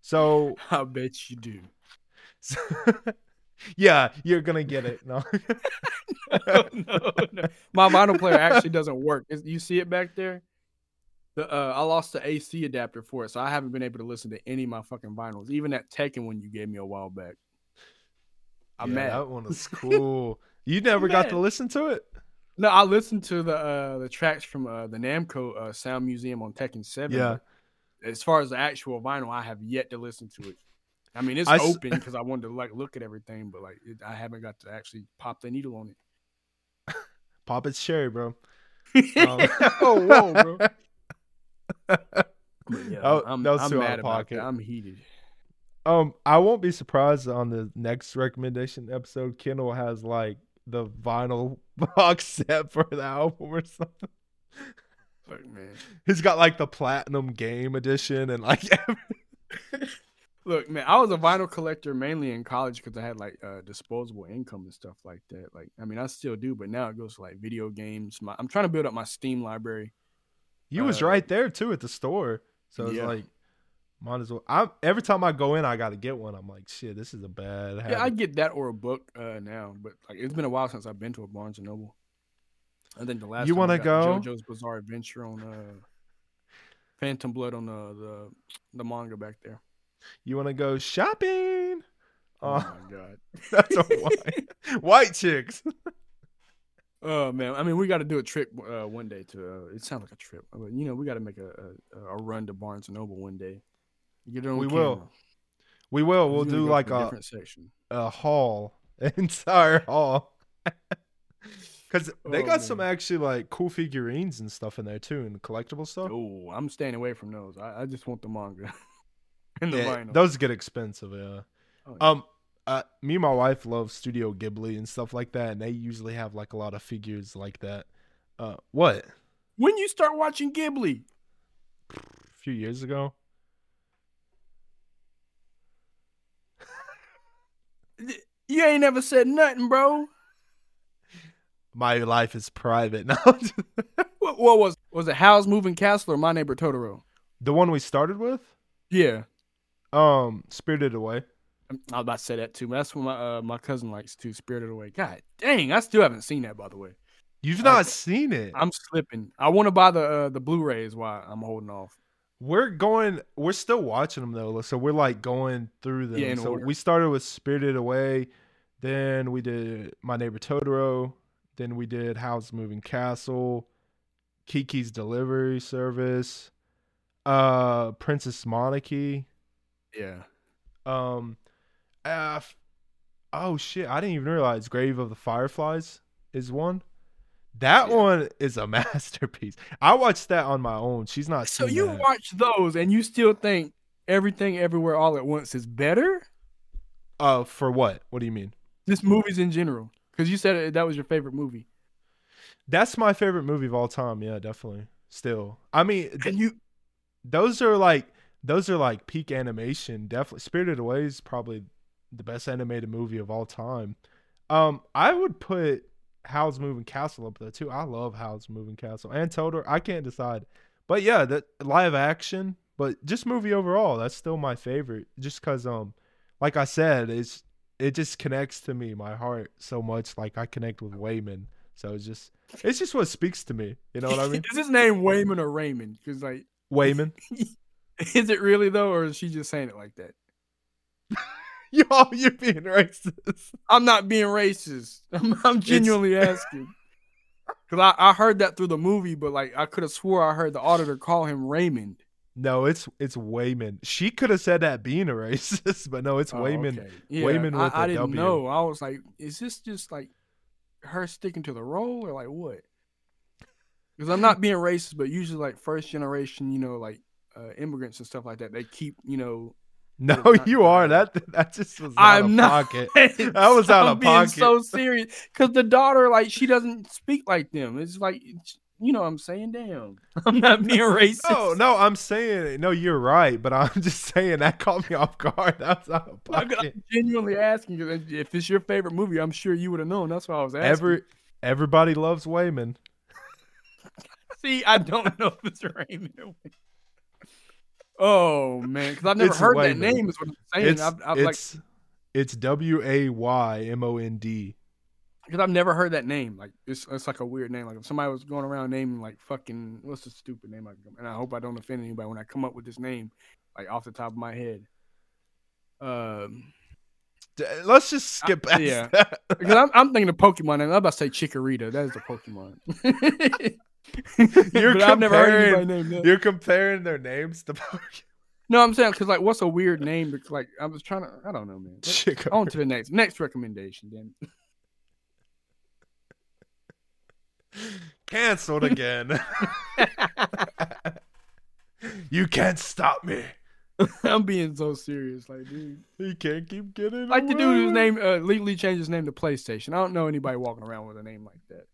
So, I bet you do. yeah, you're gonna get it. No, no, no, no. My vinyl player actually doesn't work. You see it back there? The uh, I lost the AC adapter for it, so I haven't been able to listen to any of my fucking vinyls. Even that Tekken one you gave me a while back. I'm yeah, mad. That one was cool. you never got to listen to it. No, I listened to the uh, the tracks from uh, the Namco uh, Sound Museum on Tekken Seven. Yeah. As far as the actual vinyl, I have yet to listen to it. I mean, it's I s- open because I wanted to like look at everything, but like it, I haven't got to actually pop the needle on it. Pop it's cherry, bro. Um, oh, whoa, bro. Yeah, Oh, I'm, that was I'm too out of pocket. I'm heated. Um, I won't be surprised on the next recommendation episode. Kendall has like the vinyl box set for the album or something. Look, man. He's got like the platinum game edition and like Look, man. I was a vinyl collector mainly in college because I had like uh, disposable income and stuff like that. Like, I mean, I still do, but now it goes to like video games. My, I'm trying to build up my Steam library. You was Uh, right there too at the store. So it's yeah. like might as well. I every time I go in, I got to get one. I'm like, shit, this is a bad habit. Yeah, I get that or a book uh, now, but like it's been a while since I've been to a Barnes and Noble. I think the last You time wanna go? JoJo's Bizarre Adventure on uh, Phantom Blood on the, the the manga back there. you want to go shopping? Oh Oh, my god. that's a white white chicks. Oh man, I mean, we got to do a trip uh, one day to. Uh, it sounds like a trip, but you know, we got to make a, a a run to Barnes and Noble one day. Get it on We will. camera. We will. We'll do like a a different section. a haul, entire haul. Because they Oh, got some actually like cool figurines and stuff in there too, and collectible stuff. Oh, I'm staying away from those. I, I just want the manga and the Yeah, vinyl. those get expensive. Yeah. Oh, yeah. Um, uh, me and my wife love Studio Ghibli and stuff like that, and they usually have like a lot of figures like that. Uh, what? When you start watching Ghibli? A few years ago. You ain't never said nothing, bro. My life is private now. What, what was was it? Howl's Moving Castle or My Neighbor Totoro? the one we started with, Yeah, um, Spirited Away. I'm- was about to say that too. But that's what my uh, my cousin likes too. Spirited Away. God dang, I still haven't seen that. By the way, You've I- not seen it. I'm slipping. I want to buy the uh, the Blu-rays. Why I'm holding off. We're going. We're still watching them though, so we're like going through them. Yeah, so order. we started with Spirited Away, then we did My Neighbor Totoro, then we did Howl's Moving Castle, Kiki's Delivery Service, uh, Princess Mononoke. Yeah. Um, uh, oh shit! I didn't even realize Grave of the Fireflies is one. That Yeah. one is a masterpiece. I watched that on my own. She's not. So you that. watch those and you still think everything everywhere all at once is better? Uh, for what? What do you mean? Just movies in general. Because you said that was your favorite movie. That's my favorite movie of all time. Yeah, definitely. Still, I mean, th- you those are like those are like peak animation. Definitely, Spirited Away is probably the best animated movie of all time. Um, I would put Howl's Moving Castle up there too. I love Howl's Moving Castle and Totoro. I can't decide, but yeah, that live action, but just movie overall, that's still my favorite. Just cause um, like I said, it's it just connects to me, my heart so much. Like I connect with Waymond, so it's just it's just what speaks to me. You know what I mean? is his name Waymond or Raymond? Because like, Waymond. is it really though, or is she just saying it like that? Yo, you're being racist. I'm not being racist. I'm, I'm genuinely asking. Because I, I heard that through the movie, but like I could have swore I heard the auditor call him Raymond. No, it's it's Waymond. She could have said that being a racist, but no, it's Oh, Waymond. okay. Yeah, Waymond I, with I a didn't W. know. I was like, is this just like her sticking to the role or like what? Because I'm not being racist, but usually like first generation, you know, like uh, immigrants and stuff like that, they keep, you know. No, you are. That that just was out I'm of not. pocket. That was out I'm of being pocket. so serious because the daughter, like, she doesn't speak like them. It's like, you know, what I'm saying, damn, I'm not being racist. Oh no, I'm saying no. You're right, but I'm just saying that caught me off guard. That was out of pocket. I'm genuinely asking 'cause if it's your favorite movie, I'm sure you would have known. That's why I was asking. Every everybody loves Waymond. See, I don't know if it's Raymond. Oh man, because I've never It's heard Waymond. that name. Is what I'm saying. It's I've, I've like it's it's W A Y M O N D. because I've never heard that name. Like it's it's like a weird name. Like if somebody was going around naming like fucking what's the stupid name? I can, and I hope I don't offend anybody when I come up with this name, like off the top of my head. Um, Let's just skip past yeah. that. because I'm, I'm thinking of Pokemon, and I'm about to say Chikorita. That is a Pokemon. You're but I've never heard comparing- anybody name that. You're comparing their names to Pokemon. No, I'm saying because like, what's a weird name? Because like, I was trying to. I don't know, man. Chico. On to the next next recommendation, then. Cancelled again. you can't stop me. I'm being so serious, like, dude. He can't keep getting Like the dude away. whose name uh, legally changed his name to PlayStation. I don't know anybody walking around with a name like that.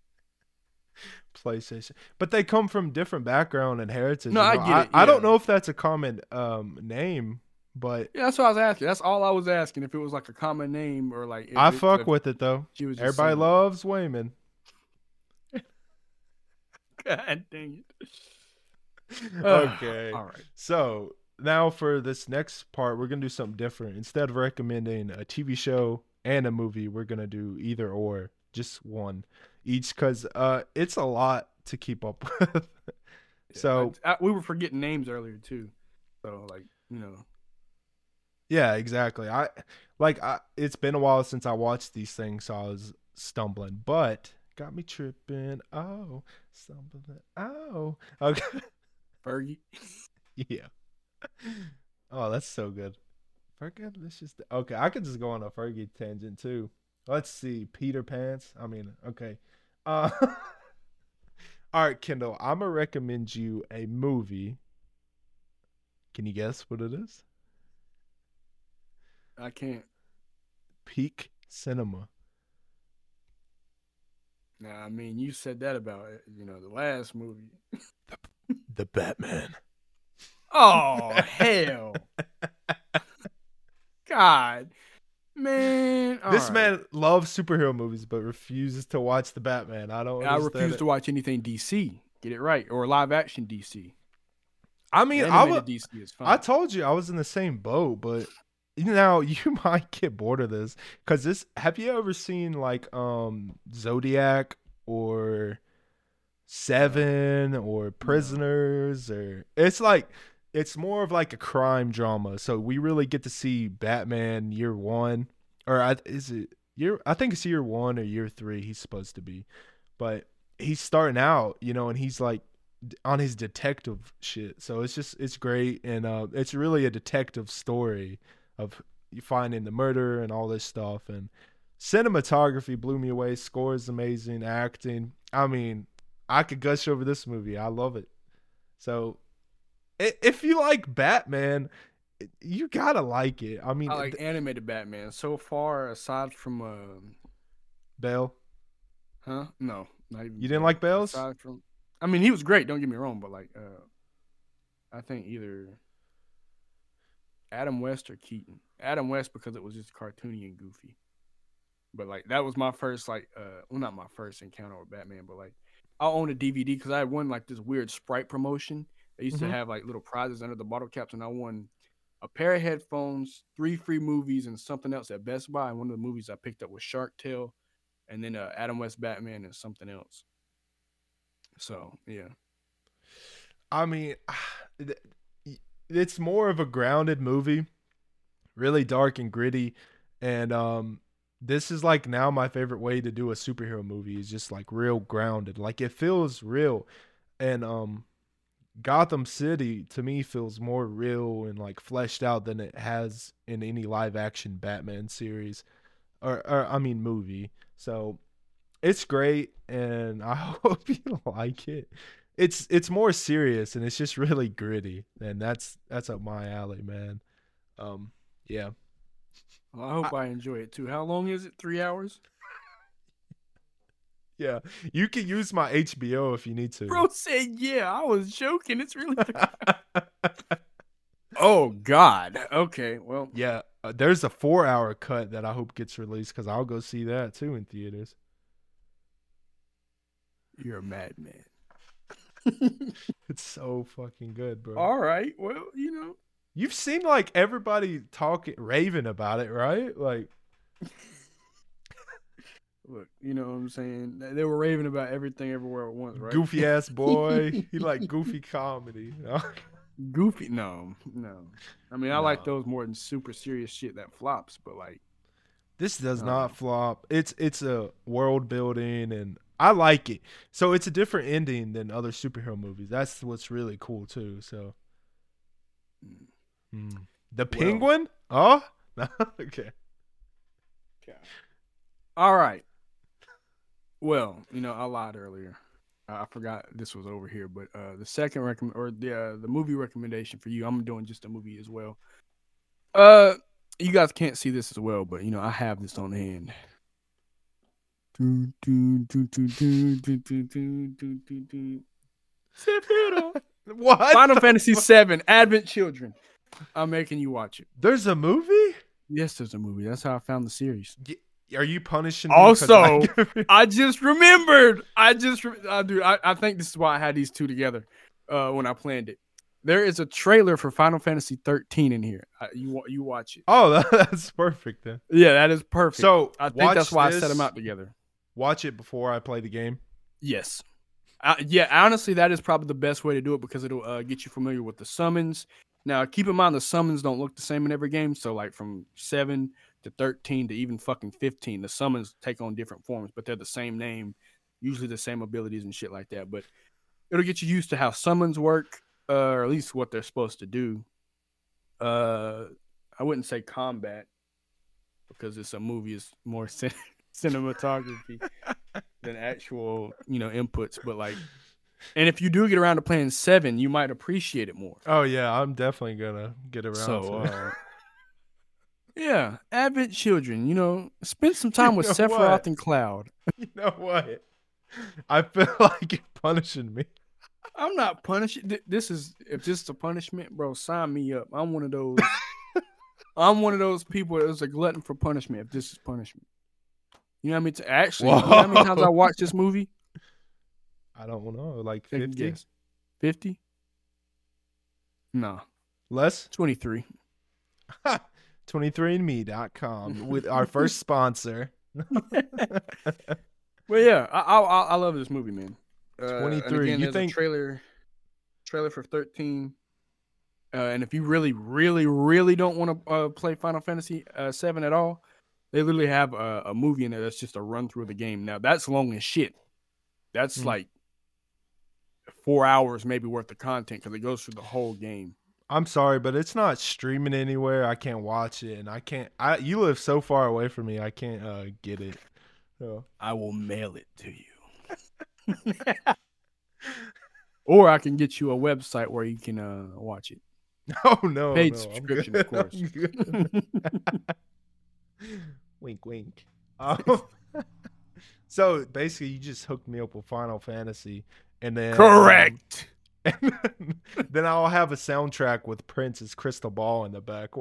PlayStation, but they come from different background and heritage. No, you I know. get it, I, don't know if that's a common um name, but Yeah, that's what I was asking. That's all I was asking. If it was like a common name or like. I it- fuck with it though. she was Everybody loves Waymond. God dang it. okay. All right. So now for this next part, we're gonna do something different. Instead of recommending a TV show and a movie, we're gonna do either or, just one each, because uh, it's a lot to keep up with. so I- I- we were forgetting names earlier too. So like you know. yeah, exactly. I like I, it's been a while since I watched these things, so I was stumbling, but got me tripping. Oh, stumbling. Oh, okay. Fergie. Yeah. Oh, that's so good. Fergie, let's just okay. I could just go on a Fergie tangent too. Let's see, Peter Pants. I mean, okay. Uh, all right, Kendall. I'm gonna recommend you a movie. Can you guess what it is? I can't. peak cinema. Nah, I mean, you said that about you know the last movie. The Batman. Oh hell, God, man! this right. man loves superhero movies but refuses to watch the Batman. I don't. I refuse it. to watch anything DC. Get it right, or live action DC. I mean, I would. DC is fine. I told you I was in the same boat, but you know you might get bored of this because this. Have you ever seen like um Zodiac or Seven or Prisoners or it's like it's more of like a crime drama. So we really get to see Batman year one or I, is it year? I think it's year one or year three. He's supposed to be, but he's starting out, you know, and he's like on his detective shit. So it's just it's great and uh it's really a detective story of finding the murder and all this stuff and cinematography blew me away, score is amazing, acting. I mean, I could gush over this movie. I love it. So if you like Batman, you got to like it. I mean, I like th- animated Batman. So far, aside from um, Bale. huh? No, not even. You didn't like Bale's? Aside from, I mean, he was great. Don't get me wrong, but like, uh, I think either Adam West or Keaton. Adam West because it was just cartoony and goofy. But like that was my first like uh well not my first encounter with Batman, but like I own a DVD because I had won like this weird Sprite promotion. They used Mhm. to have like little prizes under the bottle caps, and I won a pair of headphones, three free movies, and something else at Best Buy. And one of the movies I picked up was Shark Tale, and then uh, Adam West Batman and something else. So yeah, I mean, it's more of a grounded movie, really dark and gritty, and um, this is like now my favorite way to do a superhero movie is just like real grounded, like it feels real, and um, Gotham City to me feels more real and like fleshed out than it has in any live action Batman series, or, or I mean movie. So it's great, and I hope you like it it's it's more serious and it's just really gritty and that's that's up my alley man um yeah well, I hope I, enjoy it too. How long is it? Three hours? Yeah you can use my hbo if you need to Bro said, "Yeah, I was joking. It's really." oh God. Okay. Well, yeah uh, there's a four hour cut that i hope gets released because i'll go see that too in theaters you're a madman. it's so fucking good bro All right. Well, you know. you've seen like everybody talking raving about it right like Look, you know what I'm saying? They- were raving about everything everywhere at once, right? goofy ass boy he like goofy comedy you know? Goofy? No, no. I mean, I like those more than super serious shit that flops, but like, This does not flop. It's it's a world building and I like it. So it's a different ending than other superhero movies. That's what's really cool too. So Mm. The Well- penguin? Oh, okay. all right. Well, you know, I lied earlier. I forgot this was over here, but uh, the second recommend or the uh, the movie recommendation for you, I'm doing just a movie as well. Uh, you guys can't see this as well, but you know, I have this on hand. what? Final Fantasy VII, Advent Children. I'm making you watch it. There's a movie. Yes, there's a movie. That's how I found the series. Are you punishing me Also- I- I just remembered. I just, uh, dude. I, I think this is why I had these two together uh, when I planned it. There is a trailer for Final Fantasy 13 in here. Uh, you you watch it. Oh, that- that's perfect then. Yeah, that is perfect. So I think that's why I set them out together. Watch it before I play the game. Yes. Uh, yeah, honestly, that is probably the best way to do it because it'll uh, get you familiar with the summons. Now, keep in mind the summons don't look the same in every game. So, like from seven to thirteen to even fucking fifteen, the summons take on different forms, but they're the same name, usually the same abilities and shit like that. But it'll get you used to how summons work, uh, or at least what they're supposed to do. Uh, I wouldn't say combat because it's a movie; it's more cin- cinematography than actual, you know, inputs. But like, and if you do get around to playing seven, you might appreciate it more. Oh yeah, I'm definitely gonna get around So, to it. uh, Yeah, Advent Children. You know, spend some time with Sephiroth what? and Cloud. You know what? I feel like you're punishing me. I'm not punishing. This is if this is a punishment, bro. Sign me up. I'm one of those. I'm one of those people that's a glutton for punishment. If this is punishment, you know what I mean. To actually, you know how many times I watched this movie? I don't know, like 50? Fifty? No, Less? twenty three. 23andme.com with our first sponsor. Well, yeah, I, I I love this movie, man. Uh, 23, Again, you think- trailer trailer for thirteen. Uh, and if you really, really, really don't want to uh, play Final Fantasy uh, Seven at all, they literally have a, a movie in there that's just a run through of the game. Now that's long as shit. That's Mm. like four hours maybe worth of content because it goes through the whole game. I'm sorry, but it's not streaming anywhere. I can't watch it, and I can't. I you live so far away from me. I can't uh, get it. So. I will mail it to you, or I can get you a website where you can uh, watch it. Oh no, Paid no, subscription, of course. Wink, wink. Um, so basically, you just hooked me up with Final Fantasy, and then um, Correct. and then I'll have a soundtrack with Prince's Crystal Ball in the back.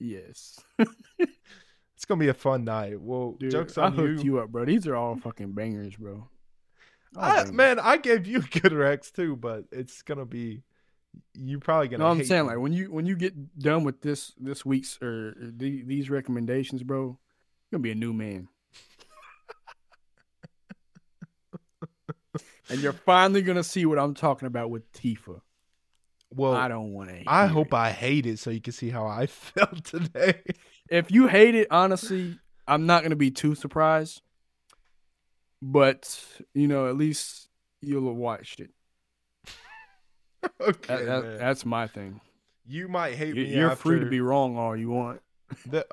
Yes. it's gonna be a fun night. Well, Dude, jokes I on hooked you. you up, bro. These are all fucking bangers, bro. All I, bangers. man, I gave you good Rex too, but it's gonna be you probably gonna. No, I'm saying me. like when you when you get done with this this week's or the, these recommendations, bro, you're gonna be a new man. And you're finally gonna see what I'm talking about with Tifa. well, I don't want to. I hope I hate it so you can see how I felt today. if you hate it, honestly, I'm not gonna be too surprised. But you know, at least you'll have watched it. okay, That, that- that's my thing. you might hate You- me. You're free to be wrong all you want. the-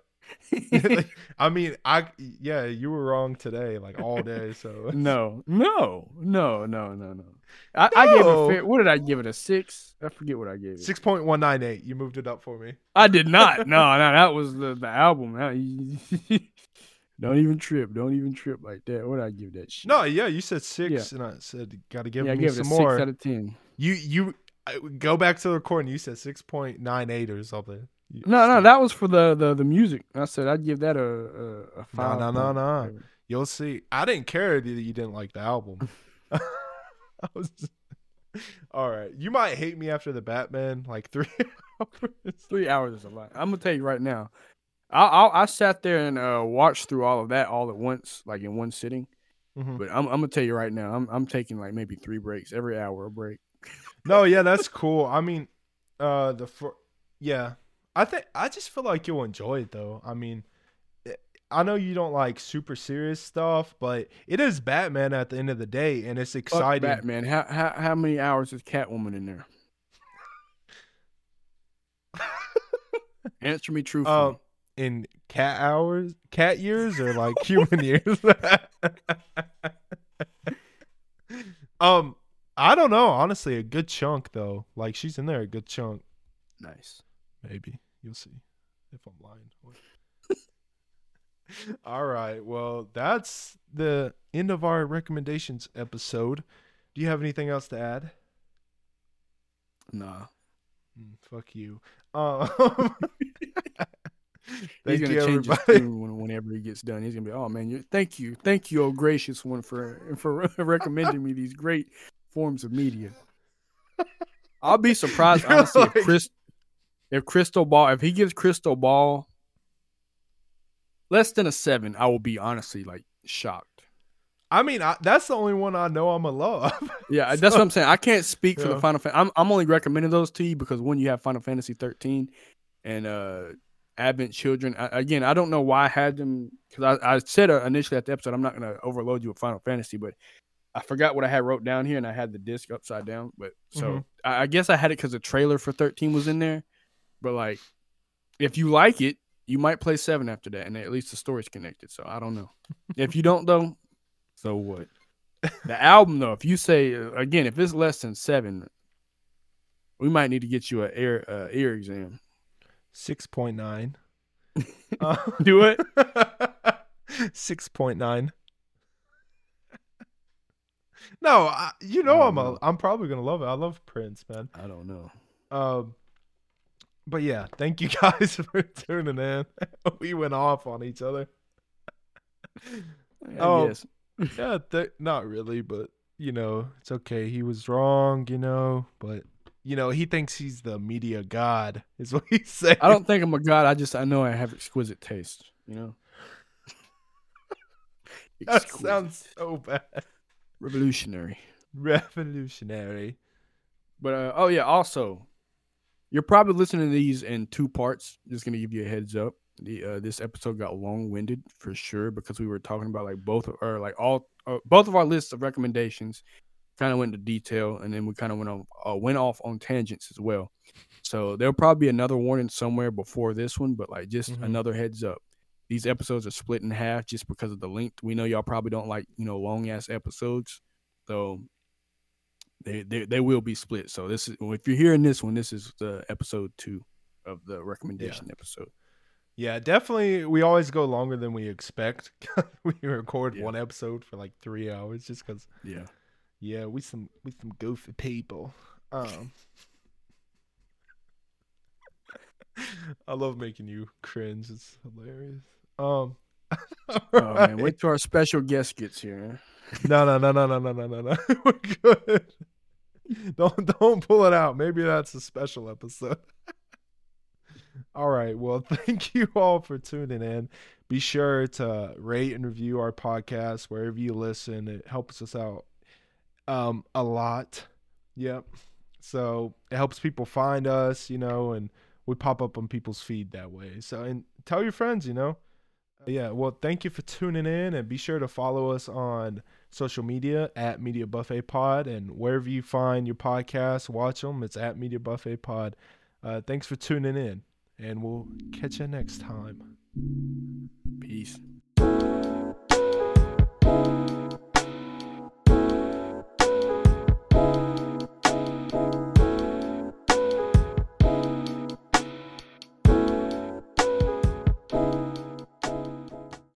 I mean, I yeah, you were wrong today, like all day. So no, no, no, no, no, no. I, I gave it fair. What did I give it? A six? I forget what I gave it. six point one nine eight. You moved it up for me. I did not. No, no, that was the, the album. Don't even trip. Don't even trip like that. What did I give that shit? No, yeah, you said six, and I said got to give yeah, I me gave it a some six more. out of ten. You you I- go back to the recording. You said six point nine eight or something. No, no, that was for the the, the music. I said I'd give that a a, a five. no, no, point no. You'll see. I didn't care that you didn't like the album. I was all right. You might hate me after the Batman, like three hours. Three hours is a lot. I'm gonna tell you right now. I I, I sat there and uh, watched through all of that all at once, like in one sitting. Mhm. But I'm, I'm gonna tell you right now, I'm I'm taking like maybe three breaks every hour a break. No, yeah, that's cool. I mean, uh, the fir- yeah, I think I just feel like you'll enjoy it though. I mean, I know you don't like super serious stuff, but it is Batman at the end of the day, and it's Fuck exciting. Batman. How how how many hours is Catwoman in there? Answer me truthfully. Um, in cat hours, cat years, or like human years. um, I don't know. Honestly, a good chunk though. Like she's in there a good chunk. nice. Maybe you'll see if I'm lying. All right. Well, that's the end of our recommendations episode. Do you have anything else to add? Nah. Mm, fuck you. Um, He's gonna you, change his tune whenever he gets done. He's gonna be, oh man, you thank you, thank you, oh gracious one, for for recommending me these great forms of media. I'll be surprised honestly like- if Chris, if Crystal Ball, if he gives Crystal Ball less than a seven, I will be honestly like shocked. I mean, I, that's the only one I know I'm a love. Yeah, that's what I'm saying. I can't speak for Yeah. the Final Fantasy. I'm I'm only recommending those to you because when you have Final Fantasy 13 and uh Advent Children, I, again, I don't know why I had them because I, I said uh, initially at the episode I'm not going to overload you with Final Fantasy, but I forgot what I had wrote down here and I had the disc upside down. But so Mhm. I, I guess I had it because the trailer for 13 was in there. But like, if you like it, you might play seven after that, and at least the story's connected. So I don't know. if you don't though, so what? The album though, if you say uh, again, if it's less than seven, we might need to get you a ear uh, ear exam. Six point nine. Uh, Do it. Six point nine. No, I, you know I I'm a. I'm probably gonna love it. I love Prince, man. I don't know. Um, but yeah, thank you guys for tuning in. we went off on each other. Oh. guess. Yeah, th- not really, but you know, it's okay. He was wrong, you know, but you know, he thinks he's the media god, is what he's saying. I don't think I'm a god. I just I know I have exquisite taste. You know. That sounds so bad. revolutionary. Revolutionary. But uh, oh yeah, also, you're probably listening to these in two parts. Just gonna give you a heads up. The uh, this episode got long winded for sure because we were talking about like both of- or like all uh, both of our lists of recommendations. Kind of went into detail, and then we kind of went on uh, went off on tangents as well. So there'll probably be another warning somewhere before this one, but like just Mhm. another heads up. These episodes are split in half just because of the length. We know y'all probably don't like you know long ass episodes, so they, they they will be split. So this is if you're hearing this one, this is the episode two of the recommendation episode. Yeah, definitely. We always go longer than we expect. we record Yeah. one episode for like three hours just because. Yeah. Yeah, we some we some goofy people. Um, I love making you cringe. It's hilarious. Um, Oh man, wait till our special guest gets here. No, no, no, no, no, no, no, no, no. We're good. Don't don't pull it out. Maybe that's a special episode. all right. Well, thank you all for tuning in. Be sure to rate and review our podcast wherever you listen. It helps us out um a lot. Yep. So it helps people find us, you know, and we pop up on people's feed that way. So and tell your friends, you know. Yeah, well, thank you for tuning in and be sure to follow us on social media at Media Buffet Pod and wherever you find your podcasts, watch them. It's at Media Buffet Pod. Uh, thanks for tuning in and we'll catch you next time. Peace.